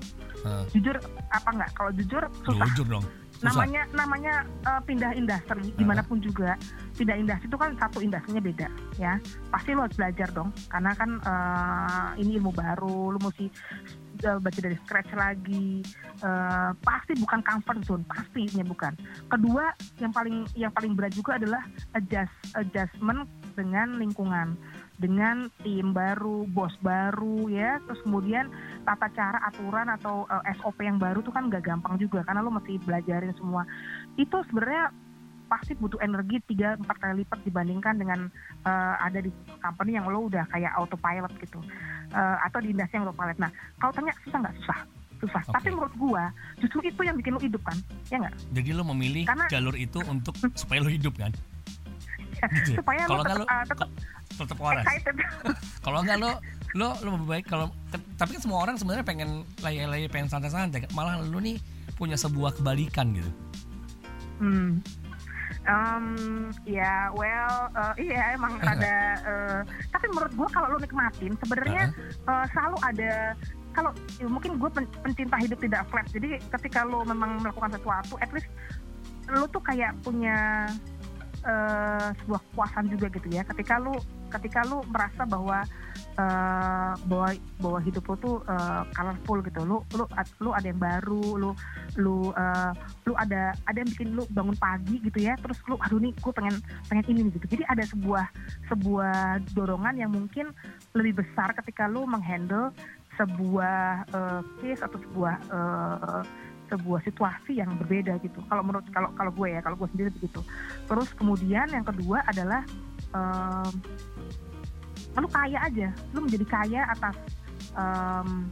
Jujur apa nggak? Kalau jujur susah. Jujur dong. Susah. namanya namanya uh, pindah industri di mana pun juga pindah industri itu kan satu industrinya beda ya pasti lo harus belajar dong karena kan uh, ini ilmu baru lo mesti uh, baca dari scratch lagi uh, pasti bukan comfort zone pastinya bukan kedua yang paling yang paling berat juga adalah adjust adjustment dengan lingkungan dengan tim baru bos baru ya terus kemudian tata cara aturan atau uh, SOP yang baru tuh kan nggak gampang juga karena lo mesti belajarin semua itu sebenarnya pasti butuh energi tiga empat kali lipat dibandingkan dengan uh, ada di company yang lo udah kayak autopilot gitu Uh, atau di industri yang autopilot. Nah kalau tanya susah nggak susah susah. Oke. Tapi menurut gua justru itu yang bikin lo hidup kan, ya nggak? Jadi lo memilih Karena- jalur itu untuk supaya lo hidup kan? Gitu ya? Supaya Kalau lo nggak tetap, uh, tetap tetap waras. excited. <laughs> Kalau nggak lo lo lo lebih baik kalau tapi kan semua orang sebenarnya pengen lay-lay pengen santai-santai. Malah lo nih punya sebuah kebalikan gitu. Hmm. Um, ya, well, uh, iya emang ada. uh, tapi menurut gua kalau lo nikmatin, sebenarnya uh, selalu ada. Kalau ya mungkin gue pencinta hidup tidak flat, jadi ketika lo memang melakukan sesuatu, at least lo tuh kayak punya uh, sebuah kepuasan juga gitu ya. Ketika lo ketika lu merasa bahwa uh, bahwa bahwa hidup lu tuh uh, colorful gitu. Lu lu lu ada yang baru lu lu uh, lu ada ada yang bikin lu bangun pagi gitu ya. Terus lu aduh nih gue pengen pengen ini gitu. Jadi ada sebuah sebuah dorongan yang mungkin lebih besar ketika lu menghandle sebuah uh, case atau sebuah uh, sebuah situasi yang berbeda gitu. Kalau menurut kalau kalau gue ya, kalau gue sendiri begitu. Terus kemudian yang kedua adalah um, lu kaya aja, lu menjadi kaya atas um,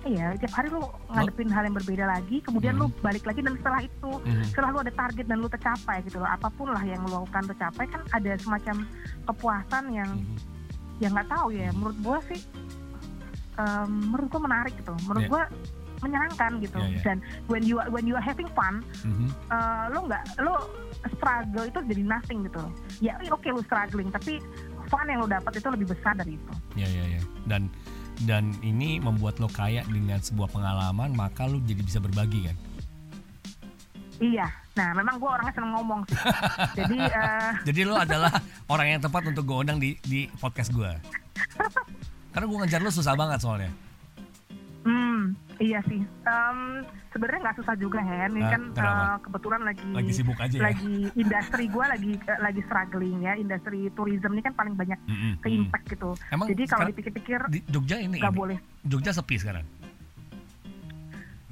Iya, tiap hari lu ngadepin hal yang berbeda lagi, kemudian hmm. lu balik lagi dan setelah itu, hmm. setelah lu ada target dan lu tercapai gitu loh, apa pun lah yang lu lakukan tercapai kan ada semacam kepuasan yang hmm. yang nggak tahu ya. Menurut gua sih, um, menurut gua menarik gitu. Menurut yeah. gua menyenangkan gitu. Yeah, yeah. dan when you when you are having fun mm-hmm. uh, lo nggak lo struggle itu jadi nothing gitu ya oke okay, lo struggling tapi fun yang lo dapat itu lebih besar dari itu. Ya yeah, ya yeah, ya yeah. dan dan ini membuat lo kaya dengan sebuah pengalaman maka lo jadi bisa berbagi kan? Iya. Nah memang gue orangnya seneng ngomong sih. <laughs> Jadi uh... jadi lo adalah orang yang tepat untuk gue undang di di podcast gue <laughs> karena gue ngejar lo susah banget soalnya Hmm, iya sih. Um, Sebenarnya nggak susah juga Hen. Ini nah, kan uh, kebetulan lagi lagi sibuk aja ya? Lagi industri gue lagi uh, lagi struggling ya. Industri tourism ini kan paling banyak mm -hmm. ke impact gitu. Emang Jadi kalau dipikir-pikir di Jogja ini nggak boleh. Jogja sepi sekarang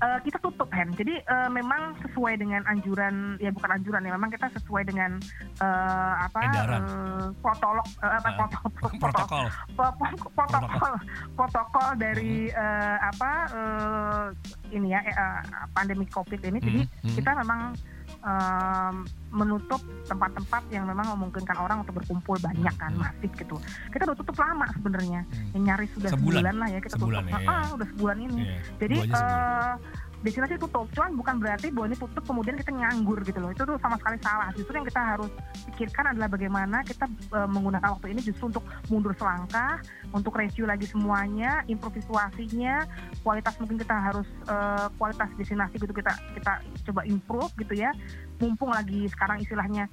uh, kita tutup hand. Jadi uh, memang sesuai dengan anjuran ya bukan anjuran ya memang kita sesuai dengan uh, apa uh, protokol uh, apa uh, protokol protokol protokol dari uh, apa uh, ini ya uh, pandemi covid ini. Jadi mm -hmm. kita memang um, menutup tempat-tempat yang memang memungkinkan orang untuk berkumpul banyak kan hmm. masif gitu. Kita udah tutup lama sebenarnya. Hmm. Yang nyaris sudah sebulan. sebulan lah ya kita sebulan tutup. Ya, ya. Ah, udah sebulan ini. Ya, Jadi uh, destinasi tutup cuman bukan berarti bahwa ini tutup kemudian kita nganggur gitu loh. Itu tuh sama sekali salah. Justru yang kita harus pikirkan adalah bagaimana kita e, menggunakan waktu ini justru untuk mundur selangkah untuk review lagi semuanya improvisasinya kualitas mungkin kita harus e, kualitas destinasi gitu kita kita coba improve gitu ya. Mumpung lagi sekarang istilahnya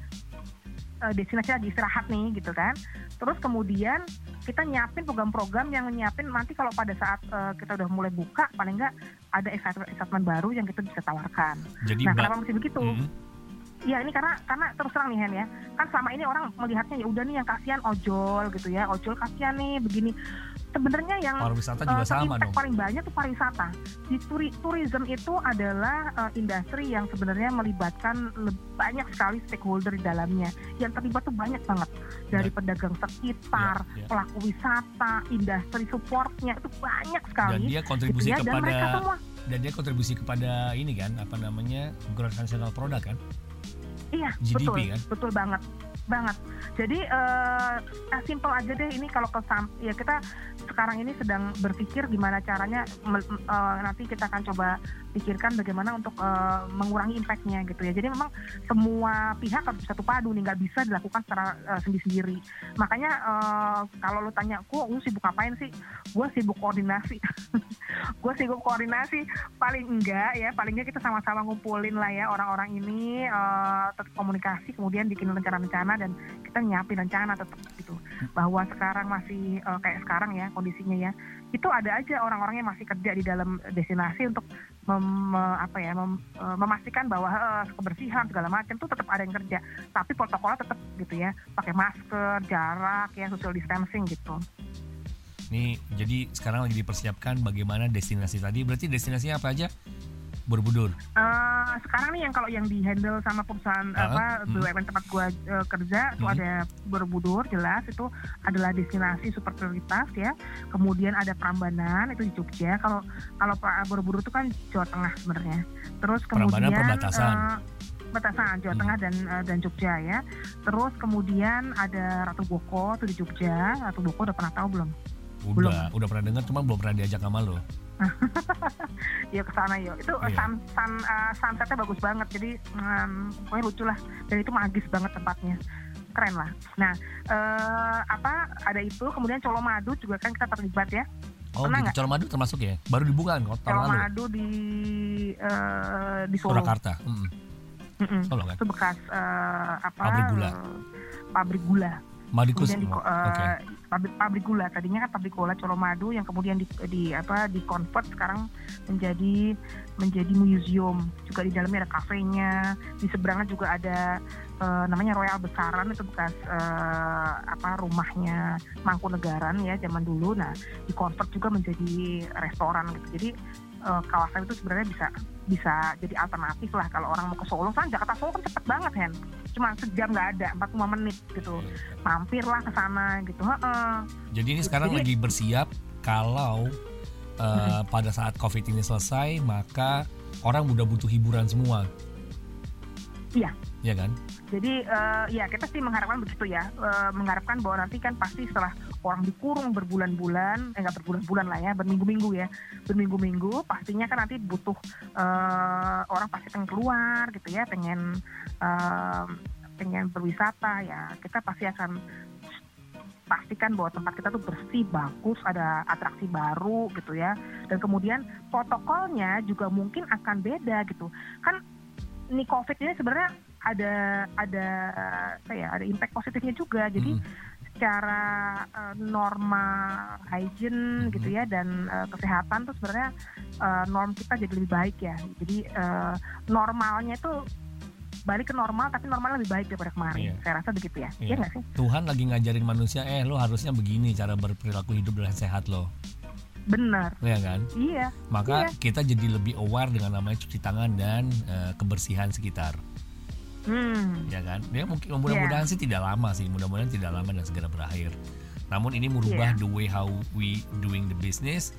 e, destinasi lagi istirahat nih gitu kan. Terus kemudian kita nyiapin program-program yang nyiapin nanti kalau pada saat uh, kita udah mulai buka paling nggak ada excitement, baru yang kita bisa tawarkan. Jadi, nah kenapa masih begitu? Hmm. Ya ini karena karena terus terang nih Hen ya kan selama ini orang melihatnya ya udah nih yang kasihan ojol gitu ya ojol kasihan nih begini sebenarnya yang pariwisata juga uh, sama dong. paling banyak tuh pariwisata. Di turi, tourism itu adalah uh, industri yang sebenarnya melibatkan banyak sekali stakeholder di dalamnya. Yang terlibat tuh banyak banget dari ya. pedagang sekitar, ya, ya. pelaku wisata, industri supportnya itu banyak sekali. Dan dia kontribusi gitu ya, kepada dan, semua, dan dia kontribusi kepada ini kan apa namanya gross national product kan? Iya, GDP betul, kan? betul banget banget. Jadi uh, simple aja deh ini kalau ke ya kita sekarang ini sedang berpikir gimana caranya uh, nanti kita akan coba pikirkan bagaimana untuk uh, mengurangi impactnya gitu ya. Jadi memang semua pihak harus satu padu nih, nggak bisa dilakukan secara uh, sendiri-sendiri. Makanya uh, kalau lo tanya, gue lu sibuk ngapain sih? Gue sibuk koordinasi. <laughs> gue sibuk koordinasi. Paling enggak ya, palingnya kita sama-sama ngumpulin lah ya orang-orang ini uh, tetap komunikasi, kemudian bikin rencana-rencana dan kita nyiapin rencana tetap gitu. Bahwa sekarang masih uh, kayak sekarang ya kondisinya ya itu ada aja orang-orang yang masih kerja di dalam destinasi untuk mem, apa ya mem, e, memastikan bahwa uh, kebersihan segala macam itu tetap ada yang kerja tapi protokolnya tetap gitu ya pakai masker jarak ya social distancing gitu Nih, jadi sekarang lagi dipersiapkan bagaimana destinasi tadi. Berarti destinasinya apa aja? Borobudur? Uh, sekarang nih yang kalau yang di handle sama perusahaan uh, apa hmm. BUMN tempat gua uh, kerja itu hmm. ada Borobudur jelas itu adalah destinasi super prioritas ya. Kemudian ada Prambanan itu di Jogja. Kalau kalau Borobudur itu kan Jawa Tengah sebenarnya. Terus kemudian Prambanan perbatasan. Uh, batasan Jawa hmm. Tengah dan uh, dan Jogja ya. Terus kemudian ada Ratu Boko tuh di Jogja. Ratu Boko udah pernah tahu belum? Udah, belum. udah pernah dengar cuma belum pernah diajak sama lo. <laughs> ya ke sana yuk. Itu yeah. sun, sun, uh, sunsetnya bagus banget. Jadi um, pokoknya lucu lah. Dan itu magis banget tempatnya. Keren lah. Nah, uh, apa ada itu. Kemudian Colomadu juga kan kita terlibat ya. Oh, Pernah gitu. Colomadu termasuk ya? Baru dibuka kan Colomadu di uh, di Solo. Surakarta. Mm -mm. Mm -mm. Solo kan? Itu bekas uh, apa? Pabrik gula. Uh, pabrik gula Madikus. kemudian di, oh, eh, Oke. Pabrik pabrik gula. Tadinya kan pabrik gula Colomadu yang kemudian di, di apa di convert sekarang menjadi menjadi museum. Juga di dalamnya ada kafenya. Di seberangnya juga ada eh, namanya Royal Besaran. Itu bekas eh, apa rumahnya Mangkunegaran ya zaman dulu. Nah di convert juga menjadi restoran gitu. Jadi eh, kawasan itu sebenarnya bisa bisa jadi alternatif lah. Kalau orang mau ke Solo kan Jakarta Solo kan cepet banget Hen cuma sejam nggak ada 45 menit gitu mampirlah ke sana gitu Heeh. Jadi ini sekarang Jadi- lagi bersiap kalau uh, pada saat COVID ini selesai maka orang udah butuh hiburan semua. Iya. Iya kan? Jadi eh, ya kita sih mengharapkan begitu ya, Eh, mengharapkan bahwa nanti kan pasti setelah orang dikurung berbulan-bulan, eh nggak berbulan-bulan lah ya, berminggu-minggu ya, berminggu-minggu, pastinya kan nanti butuh eh, orang pasti pengen keluar gitu ya, pengen eh, pengen berwisata ya, kita pasti akan pastikan bahwa tempat kita tuh bersih, bagus, ada atraksi baru gitu ya, dan kemudian protokolnya juga mungkin akan beda gitu, kan ini COVID ini sebenarnya ada ada apa ya ada impact positifnya juga jadi Mm. secara eh, norma hygiene Mhm. gitu ya dan eh, kesehatan tuh sebenarnya eh, norm kita jadi lebih baik ya jadi eh, normalnya itu balik ke normal tapi normalnya lebih baik daripada kemarin Iya. saya rasa begitu ya Iya. iya sih Tuhan lagi ngajarin manusia, eh lo harusnya begini cara berperilaku hidup dan sehat lo, benar ya kan? iya Maka Iya. kita jadi lebih aware dengan namanya cuci tangan dan eh, kebersihan sekitar, hmm ya kan? Ya mungkin mudah-mudahan sih tidak lama sih, mudah-mudahan tidak lama dan segera berakhir. Namun ini merubah Iya. the way how we doing the business,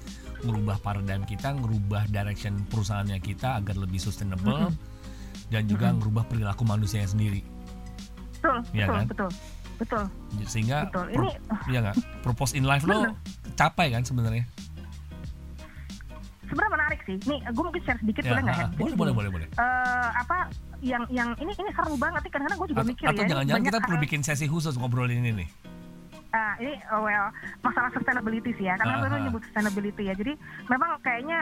merubah paradigm kita, merubah direction perusahaannya kita agar lebih sustainable dan juga Mm-mm. merubah perilaku manusianya sendiri. betul Iya betul kan? betul betul Sehingga betul pro- ini ya nggak? Purpose in life lo capai kan sebenarnya? sebenarnya menarik sih nih gue mungkin share sedikit Ya, boleh nggak ya boleh, boleh, boleh, boleh. eh apa yang yang ini ini seru banget nih kadang-kadang gue juga Atau, mikir atau ya jangan-jangan kita perlu hal- bikin sesi khusus ngobrolin ini nih. ah, ini oh, well masalah sustainability sih ya. Karena baru ah. nyebut sustainability ya. Jadi memang kayaknya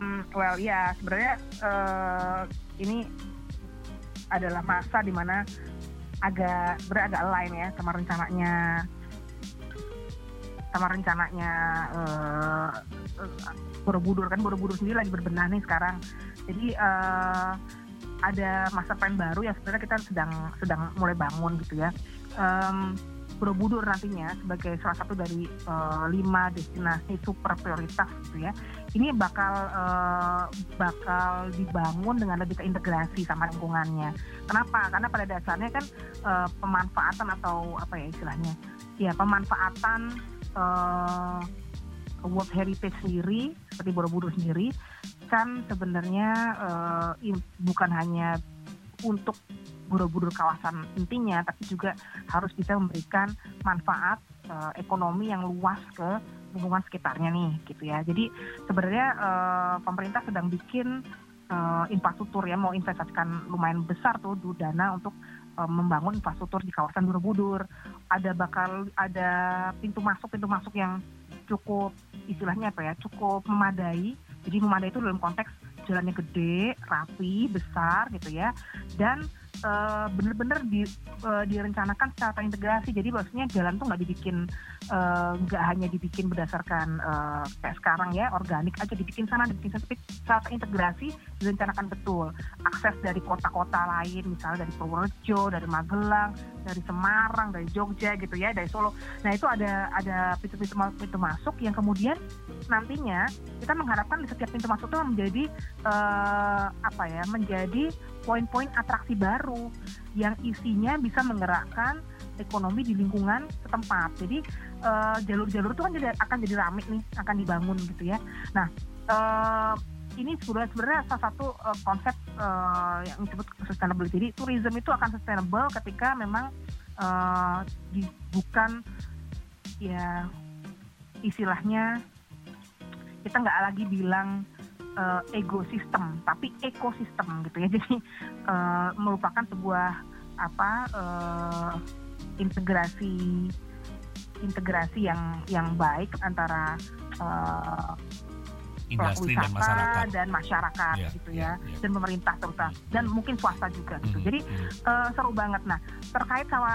hmm, well ya sebenarnya eh, ini adalah masa di mana agak sebenarnya agak lain ya sama rencananya sama rencananya eh, eh, Borobudur. Kan Borobudur sendiri lagi berbenah nih sekarang. Jadi eh, ada masa plan baru yang sebenarnya kita sedang sedang mulai bangun gitu ya. Em, Borobudur nantinya sebagai salah satu dari eh, lima destinasi super prioritas gitu ya. Ini bakal eh, bakal dibangun dengan lebih terintegrasi sama lingkungannya. Kenapa? Karena pada dasarnya kan eh, pemanfaatan atau apa ya istilahnya? Ya pemanfaatan eh, World Heritage sendiri seperti Borobudur sendiri kan sebenarnya im- bukan hanya untuk Borobudur kawasan intinya tapi juga harus bisa memberikan manfaat eh, ekonomi yang luas ke lingkungan sekitarnya nih gitu ya. Jadi sebenarnya eh, pemerintah sedang bikin eh, infrastruktur ya mau investasikan lumayan besar tuh dana untuk membangun infrastruktur di kawasan Borobudur. Ada bakal ada pintu masuk pintu masuk yang cukup istilahnya apa ya cukup memadai jadi memadai itu dalam konteks jalannya gede rapi besar gitu ya. Dan eh, bener-bener di, eh, direncanakan secara terintegrasi. Jadi maksudnya jalan tuh nggak dibikin eh, nggak hanya dibikin berdasarkan eh, kayak sekarang ya organik aja dibikin sana dibikin sana tapi secara terintegrasi direncanakan betul. Akses dari kota-kota lain misalnya dari Purworejo dari Magelang dari Semarang dari Jogja gitu ya dari Solo nah itu ada ada pintu-pintu pintu masuk yang kemudian nantinya kita mengharapkan di setiap pintu masuk itu menjadi eh, apa ya menjadi poin-poin atraksi baru yang isinya bisa menggerakkan ekonomi di lingkungan setempat. Jadi eh, jalur-jalur itu kan jadi, akan jadi ramai nih, akan dibangun gitu ya. Nah eh, ini sudah sebenarnya salah satu eh, konsep eh, yang disebut sustainability. Jadi tourism itu akan sustainable ketika memang di- bukan ya istilahnya kita nggak lagi bilang eh, ekosistem tapi ekosistem gitu ya <laughs> jadi eh, merupakan sebuah apa eh, integrasi integrasi yang yang baik antara eh, industri dan masyarakat. dan masyarakat yeah, gitu yeah, ya yeah. dan pemerintah terutama Hmm. dan mungkin swasta juga gitu. Hmm, jadi hmm. eh, seru banget. Nah terkait sama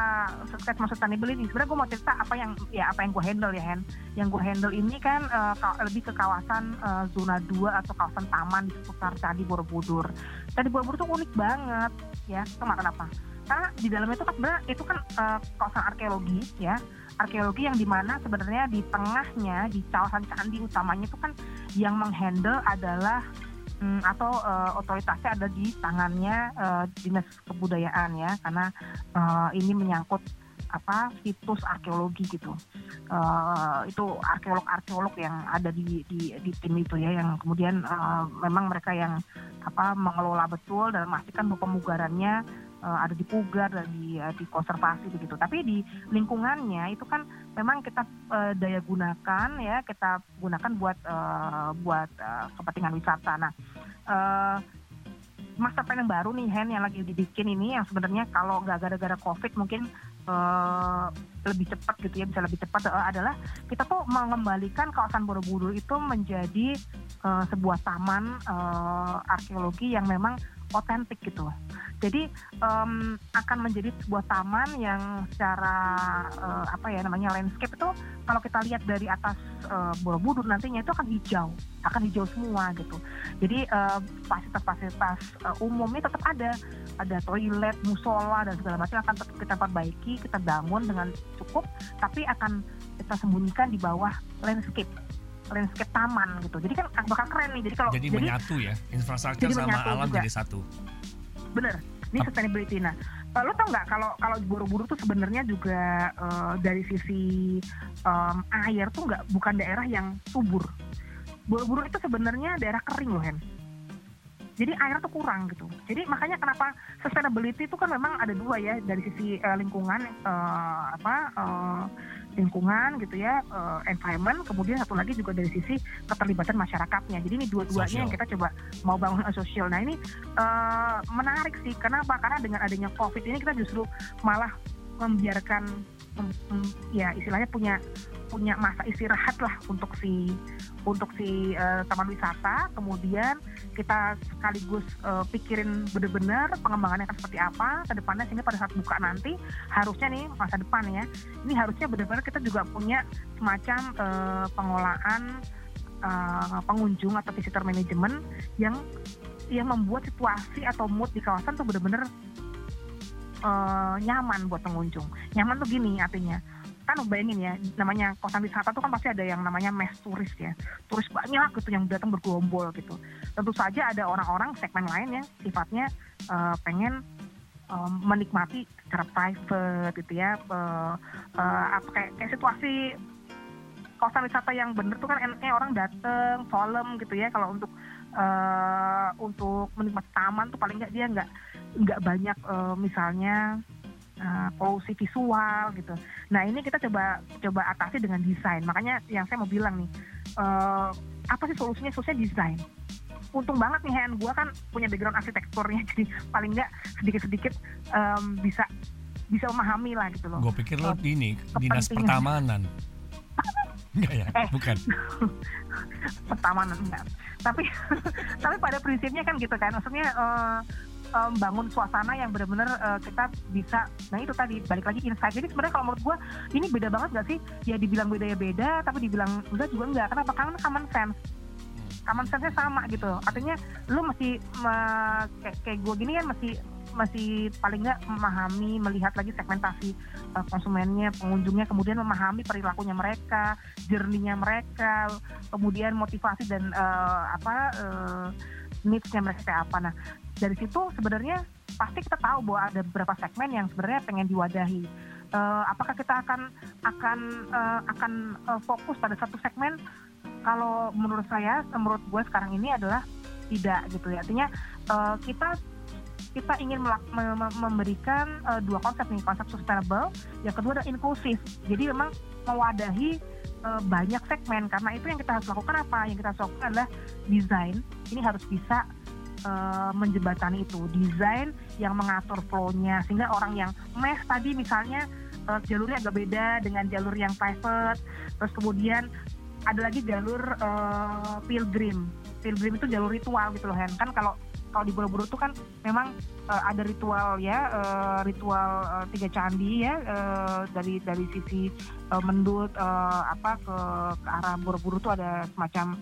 terkait sama sustainability sebenarnya gue mau cerita apa yang ya apa yang gue handle ya Hen yang gue handle ini kan ka- lebih ke kawasan eh, zona 2 atau kawasan taman di seputar Candi Borobudur. Candi Borobudur tuh unik banget ya. Kenapa kenapa karena di dalamnya itu kan sebenarnya itu kan eh, kawasan arkeologi ya arkeologi yang di mana sebenarnya di tengahnya di kawasan candi utamanya itu kan yang menghandle adalah mm, atau eh, otoritasnya ada di tangannya eh, dinas kebudayaan ya karena eh, ini menyangkut apa situs arkeologi gitu. Eh, itu arkeolog-arkeolog yang ada di, di di tim itu ya yang kemudian eh, memang mereka yang apa mengelola betul dan memastikan pemugarannya eh, ada dipugar dan di, eh, dikonservasi begitu. Tapi di lingkungannya itu kan memang kita eh, daya gunakan ya kita gunakan buat eh, buat eh, kepentingan wisata. Nah eh, master plan yang baru nih Hen yang lagi dibikin ini yang sebenarnya kalau nggak gara-gara covid mungkin eh, lebih cepat gitu ya bisa lebih cepat eh, adalah kita tuh mengembalikan kawasan Borobudur itu menjadi eh, sebuah taman eh, arkeologi yang memang otentik gitu. Jadi em, akan menjadi sebuah taman yang secara eh, apa ya namanya landscape itu kalau kita lihat dari atas eh, Borobudur nantinya itu akan hijau, akan hijau semua gitu. Jadi eh, fasilitas-fasilitas eh, umumnya tetap ada, ada toilet, musola dan segala macam akan tetap kita perbaiki, kita bangun dengan cukup, tapi akan kita sembunyikan di bawah landscape landscape taman gitu. Jadi kan bakal keren nih. Jadi kalau jadi, menyatu ya infrastruktur Jadi sama menyatu alam juga. jadi satu bener ini sustainability nah eh, lo tau nggak kalau kalau Borobudur tuh sebenarnya juga eh, dari sisi em, air tuh nggak bukan daerah yang subur Borobudur itu sebenarnya daerah kering loh Hen jadi air tuh kurang gitu. Jadi makanya kenapa sustainability itu kan memang ada dua ya dari sisi eh, lingkungan eh, apa eh, lingkungan gitu ya eh, environment kemudian satu lagi juga dari sisi keterlibatan masyarakatnya. Jadi ini dua-duanya yang kita coba mau bangun <laughs> sosial. Nah ini eh, menarik sih. Kenapa? Karena dengan adanya covid ini kita justru malah membiarkan mem- mem- ya istilahnya punya punya masa istirahat lah untuk si untuk si eh, taman wisata kemudian kita sekaligus eh, pikirin bener-bener pengembangannya akan seperti apa ke depannya sehingga pada saat buka nanti harusnya nih masa depan ya ini harusnya benar-benar kita juga punya semacam eh, pengolahan eh, pengunjung atau visitor management yang yang membuat situasi atau mood di kawasan tuh benar-benar eh, nyaman buat pengunjung. Nyaman tuh gini artinya kan bayangin ya namanya kawasan wisata tuh kan pasti ada yang namanya mass turis ya. Turis banyak gitu yang datang bergerombol gitu. Tentu saja ada orang-orang segmen lain yang sifatnya eh, pengen eh, menikmati secara private gitu ya. Eh, apa kayak, kayak situasi kawasan wisata yang bener tuh kan enaknya orang dateng solemn gitu ya. Kalau untuk eh, untuk menikmati taman tuh paling nggak dia nggak nggak banyak eh, misalnya eh, polusi visual gitu. Nah ini kita coba coba atasi dengan desain. Makanya yang saya mau bilang nih, eh, apa sih solusinya? Solusinya desain. Untung banget nih Hen, gue kan punya background arsitekturnya, <laughs> jadi paling nggak sedikit-sedikit em, bisa bisa memahami lah gitu loh. gue pikir lo ini dinas pertamanan <laughs> enggak ya Eh. bukan <laughs> pertamanan enggak tapi tapi pada prinsipnya kan gitu kan maksudnya eh, em, bangun suasana yang benar-benar eh, kita bisa nah itu tadi balik lagi insight. Jadi sebenarnya kalau menurut gue ini beda banget gak sih? Ya dibilang beda ya beda tapi dibilang enggak juga enggak. Kenapa? Karena common sense. Common sense-nya sama gitu. Artinya lu mesti me- kayak, kayak gue gini kan mesti masih paling nggak memahami melihat lagi segmentasi uh, konsumennya pengunjungnya kemudian memahami perilakunya mereka journey-nya mereka kemudian motivasi dan uh, apa uh, needs-nya mereka kayak apa. Nah dari situ sebenarnya pasti kita tahu bahwa ada beberapa segmen yang sebenarnya pengen diwadahi. Eh, apakah kita akan akan eh, akan eh, fokus pada satu segmen? Kalau menurut saya menurut gue sekarang ini adalah tidak gitu ya. Artinya eh, kita kita ingin memberikan eh, dua konsep nih konsep sustainable yang kedua adalah inklusif. Jadi memang mewadahi eh, banyak segmen karena itu yang kita harus lakukan apa? Yang kita lakukan adalah desain. Ini harus bisa eh, menjembatani itu. Desain yang mengatur flow-nya. Sehingga orang yang mass tadi misalnya eh, jalurnya agak beda dengan jalur yang private. Terus kemudian ada lagi jalur uh, pilgrim. Pilgrim itu jalur ritual gitu loh kan kalau kalau di Borobudur tuh kan memang uh, ada ritual ya uh, ritual uh, tiga candi ya uh, dari dari sisi uh, mendut uh, apa ke ke arah Borobudur tuh ada semacam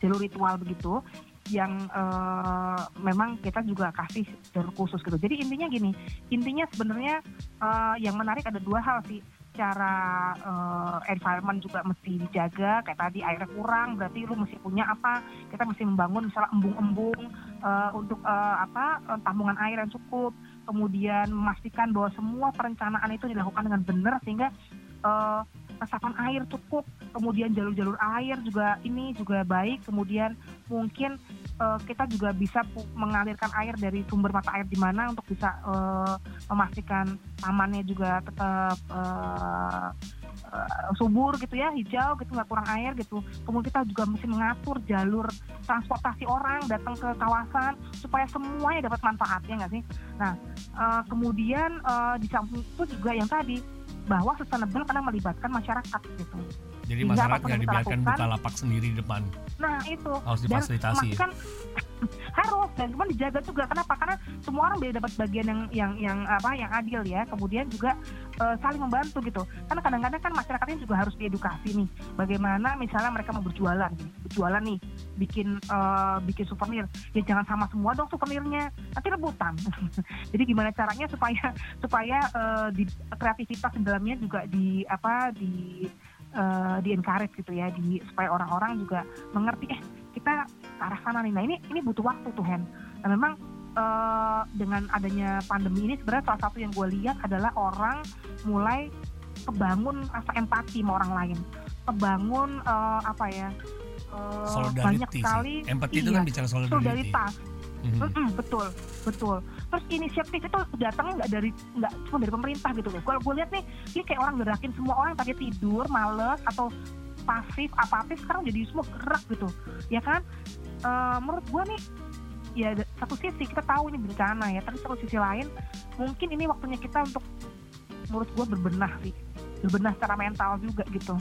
jalur ritual begitu yang uh, memang kita juga kasih jalur khusus gitu. Jadi intinya gini, intinya sebenarnya uh, yang menarik ada dua hal sih cara uh, environment juga mesti dijaga kayak tadi airnya kurang berarti lu mesti punya apa kita mesti membangun misalnya embung-embung uh, untuk uh, apa tambungan air yang cukup kemudian memastikan bahwa semua perencanaan itu dilakukan dengan benar sehingga uh, resapan air cukup kemudian jalur-jalur air juga ini juga baik kemudian mungkin uh, kita juga bisa mengalirkan air dari sumber mata air di mana untuk bisa uh, memastikan tamannya juga tetap uh, subur gitu ya hijau gitu nggak kurang air gitu. Kemudian kita juga mesti mengatur jalur transportasi orang datang ke kawasan supaya semuanya dapat manfaatnya nggak sih? Nah kemudian uh, di samping itu juga yang tadi bahwa sustainable karena melibatkan masyarakat gitu jadi masyarakat nggak dibiarkan buka lapak sendiri di depan. Nah itu harus difasilitasi. Dan kan <laughs> harus dan cuma dijaga juga. Kenapa? Karena semua orang bisa dapat bagian yang yang yang apa yang adil ya. Kemudian juga uh, saling membantu gitu. Karena kadang-kadang kan masyarakatnya juga harus diedukasi nih. Bagaimana misalnya mereka mau berjualan, berjualan nih, bikin uh, bikin souvenir. Ya jangan sama semua dong souvenirnya. Nanti rebutan. <laughs> Jadi gimana caranya supaya supaya uh, di kreativitas di dalamnya juga di apa di uh, di encourage gitu ya di supaya orang-orang juga mengerti eh kita ke arah sana nih nah ini ini butuh waktu tuh Hen dan memang uh, dengan adanya pandemi ini sebenarnya salah satu yang gue lihat adalah orang mulai kebangun rasa empati sama orang lain. Kebangun uh, apa ya uh, banyak sekali empati iya, itu kan bicara solidaritas. Mm-hmm. mm -hmm, betul betul. Terus inisiatif itu datang nggak dari nggak cuma dari pemerintah gitu loh. Kalau gue lihat nih ini kayak orang gerakin semua orang tadi tidur males atau pasif apatis sekarang jadi semua gerak gitu. Ya kan? E, menurut gue nih ya satu sisi kita tahu ini bencana ya tapi satu sisi lain mungkin ini waktunya kita untuk menurut gue berbenah sih. Berbenah secara mental juga gitu.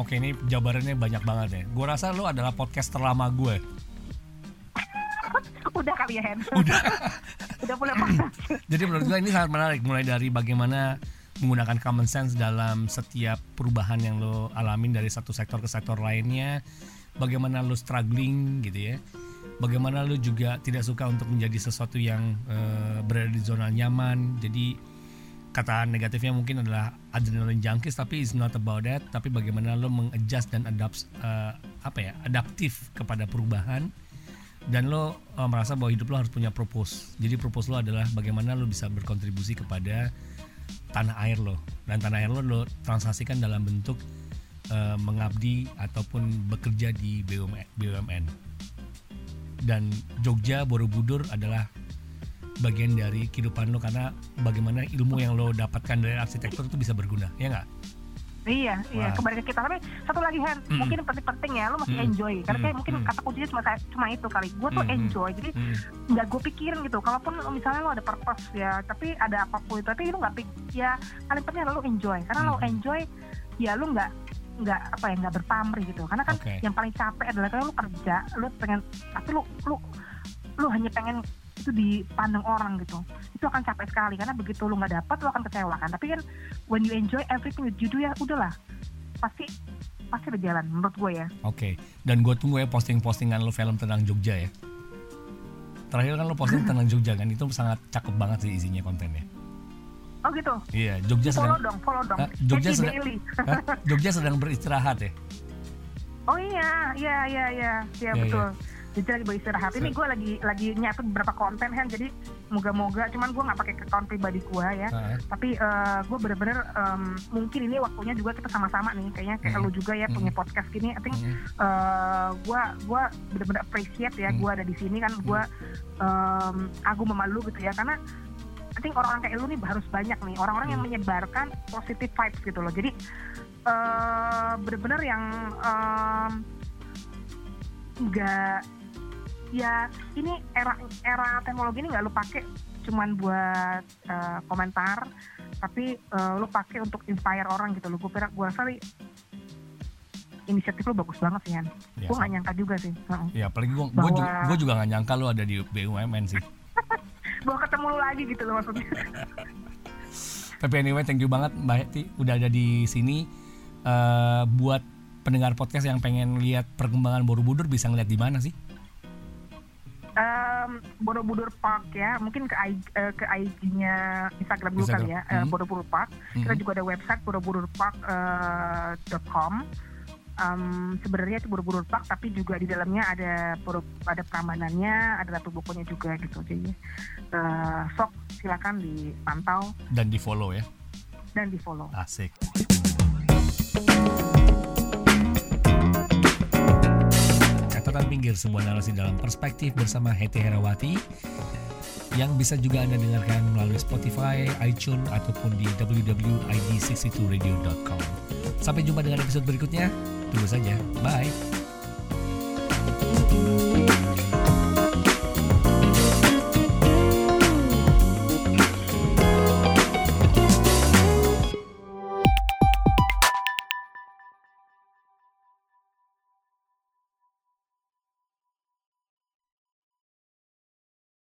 Oke ini jabarannya banyak banget ya. Gue rasa lo adalah podcast terlama gue <laughs> udah kali ya Hen. Udah. <laughs> Udah mulai <clears throat> jadi menurut gue ini sangat menarik mulai dari bagaimana menggunakan common sense dalam setiap perubahan yang lo alamin dari satu sektor ke sektor lainnya bagaimana lo struggling gitu ya bagaimana lo juga tidak suka untuk menjadi sesuatu yang uh, berada di zona nyaman jadi kata negatifnya mungkin adalah adrenaline junkies tapi it's not about that tapi bagaimana lo mengadjust dan adapt uh, apa ya adaptif kepada perubahan dan lo uh, merasa bahwa hidup lo harus punya purpose. Jadi purpose lo adalah bagaimana lo bisa berkontribusi kepada tanah air lo dan tanah air lo lo transaksikan dalam bentuk uh, mengabdi ataupun bekerja di BUMN, BUMN. Dan Jogja Borobudur adalah bagian dari kehidupan lo karena bagaimana ilmu yang lo dapatkan dari arsitektur itu bisa berguna, ya nggak? Iya, iya, wow. kembali ke kita. Tapi satu lagi Han, mm. mungkin penting-penting ya, lo masih mm. enjoy. Karena kayak mm. mungkin mm. kata kuncinya cuma cuma itu kali. Gue tuh mm. enjoy, jadi nggak mm. gue pikirin gitu. Kalaupun misalnya lo ada purpose ya, tapi ada apa pun itu, tapi lo nggak pikir. Ya paling penting adalah lo enjoy. Karena mm. lo enjoy, ya lo nggak nggak apa ya nggak berpamrih gitu. Karena kan okay. yang paling capek adalah kalau lo kerja, lo pengen, tapi lo lo lo hanya pengen itu dipandang orang gitu itu akan capek sekali karena begitu lu nggak dapat lu akan kecewa kan tapi kan when you enjoy everything you do ya udahlah pasti pasti berjalan menurut gue ya oke okay. dan gue tunggu ya posting-postingan lu film tentang Jogja ya terakhir kan lo posting <laughs> tentang Jogja kan itu sangat cakep banget sih isinya kontennya Oh gitu. Iya, Jogja follow sedang. dong, follow dong. Jogja sedang. Jogja sedang beristirahat ya. Oh iya, iya, iya, iya, iya, ya, betul. Ya jadi lagi beristirahat ini gue lagi lagi nyiapin beberapa konten kan jadi moga-moga cuman gue nggak pakai account pribadi gue ya uh. tapi uh, gue bener-bener um, mungkin ini waktunya juga kita sama-sama nih kayaknya kayak mm. lu juga ya mm. punya podcast gini I think mm. uh, gue gue bener-bener appreciate ya mm. gue ada di sini kan gue um, aku memalu gitu ya karena Think orang-orang kayak lu nih harus banyak nih orang-orang yang menyebarkan positive vibes gitu loh jadi uh, bener-bener yang nggak um, ya ini era era teknologi ini nggak lu pakai cuman buat uh, komentar tapi uh, lu pakai untuk inspire orang gitu lo gue gue rasa inisiatif lo bagus banget sih Yan. Ya, gue nggak nyangka juga sih. Ya apalagi gue Bahwa- juga, gua juga gak nyangka lu ada di BUMN sih. Bahwa ketemu lo lagi gitu loh maksudnya. Tapi anyway, thank you banget Mbak Heti udah ada di sini. Eh, buat pendengar podcast yang pengen lihat perkembangan Borobudur bisa ngeliat di mana sih? Em, Borobudur Park ya, mungkin ke IG, eh, ke IG-nya Instagram dulu kali ya, eh, Mhm. Borobudur Park. Kita Mhm. juga ada website borobudurpark.com. Em, sebenarnya itu Borobudur Park, tapi juga di dalamnya ada ada Prambanannya, ada ratu bukunya juga gitu. Jadi eh, sok silakan dipantau Dan di follow ya. dan di follow. Asik. Catatan pinggir sebuah narasi dalam perspektif bersama Heti Herawati yang bisa juga Anda dengarkan melalui Spotify, iTunes, ataupun di www.id62radio.com. Sampai jumpa dengan episode berikutnya. Tunggu saja. Bye.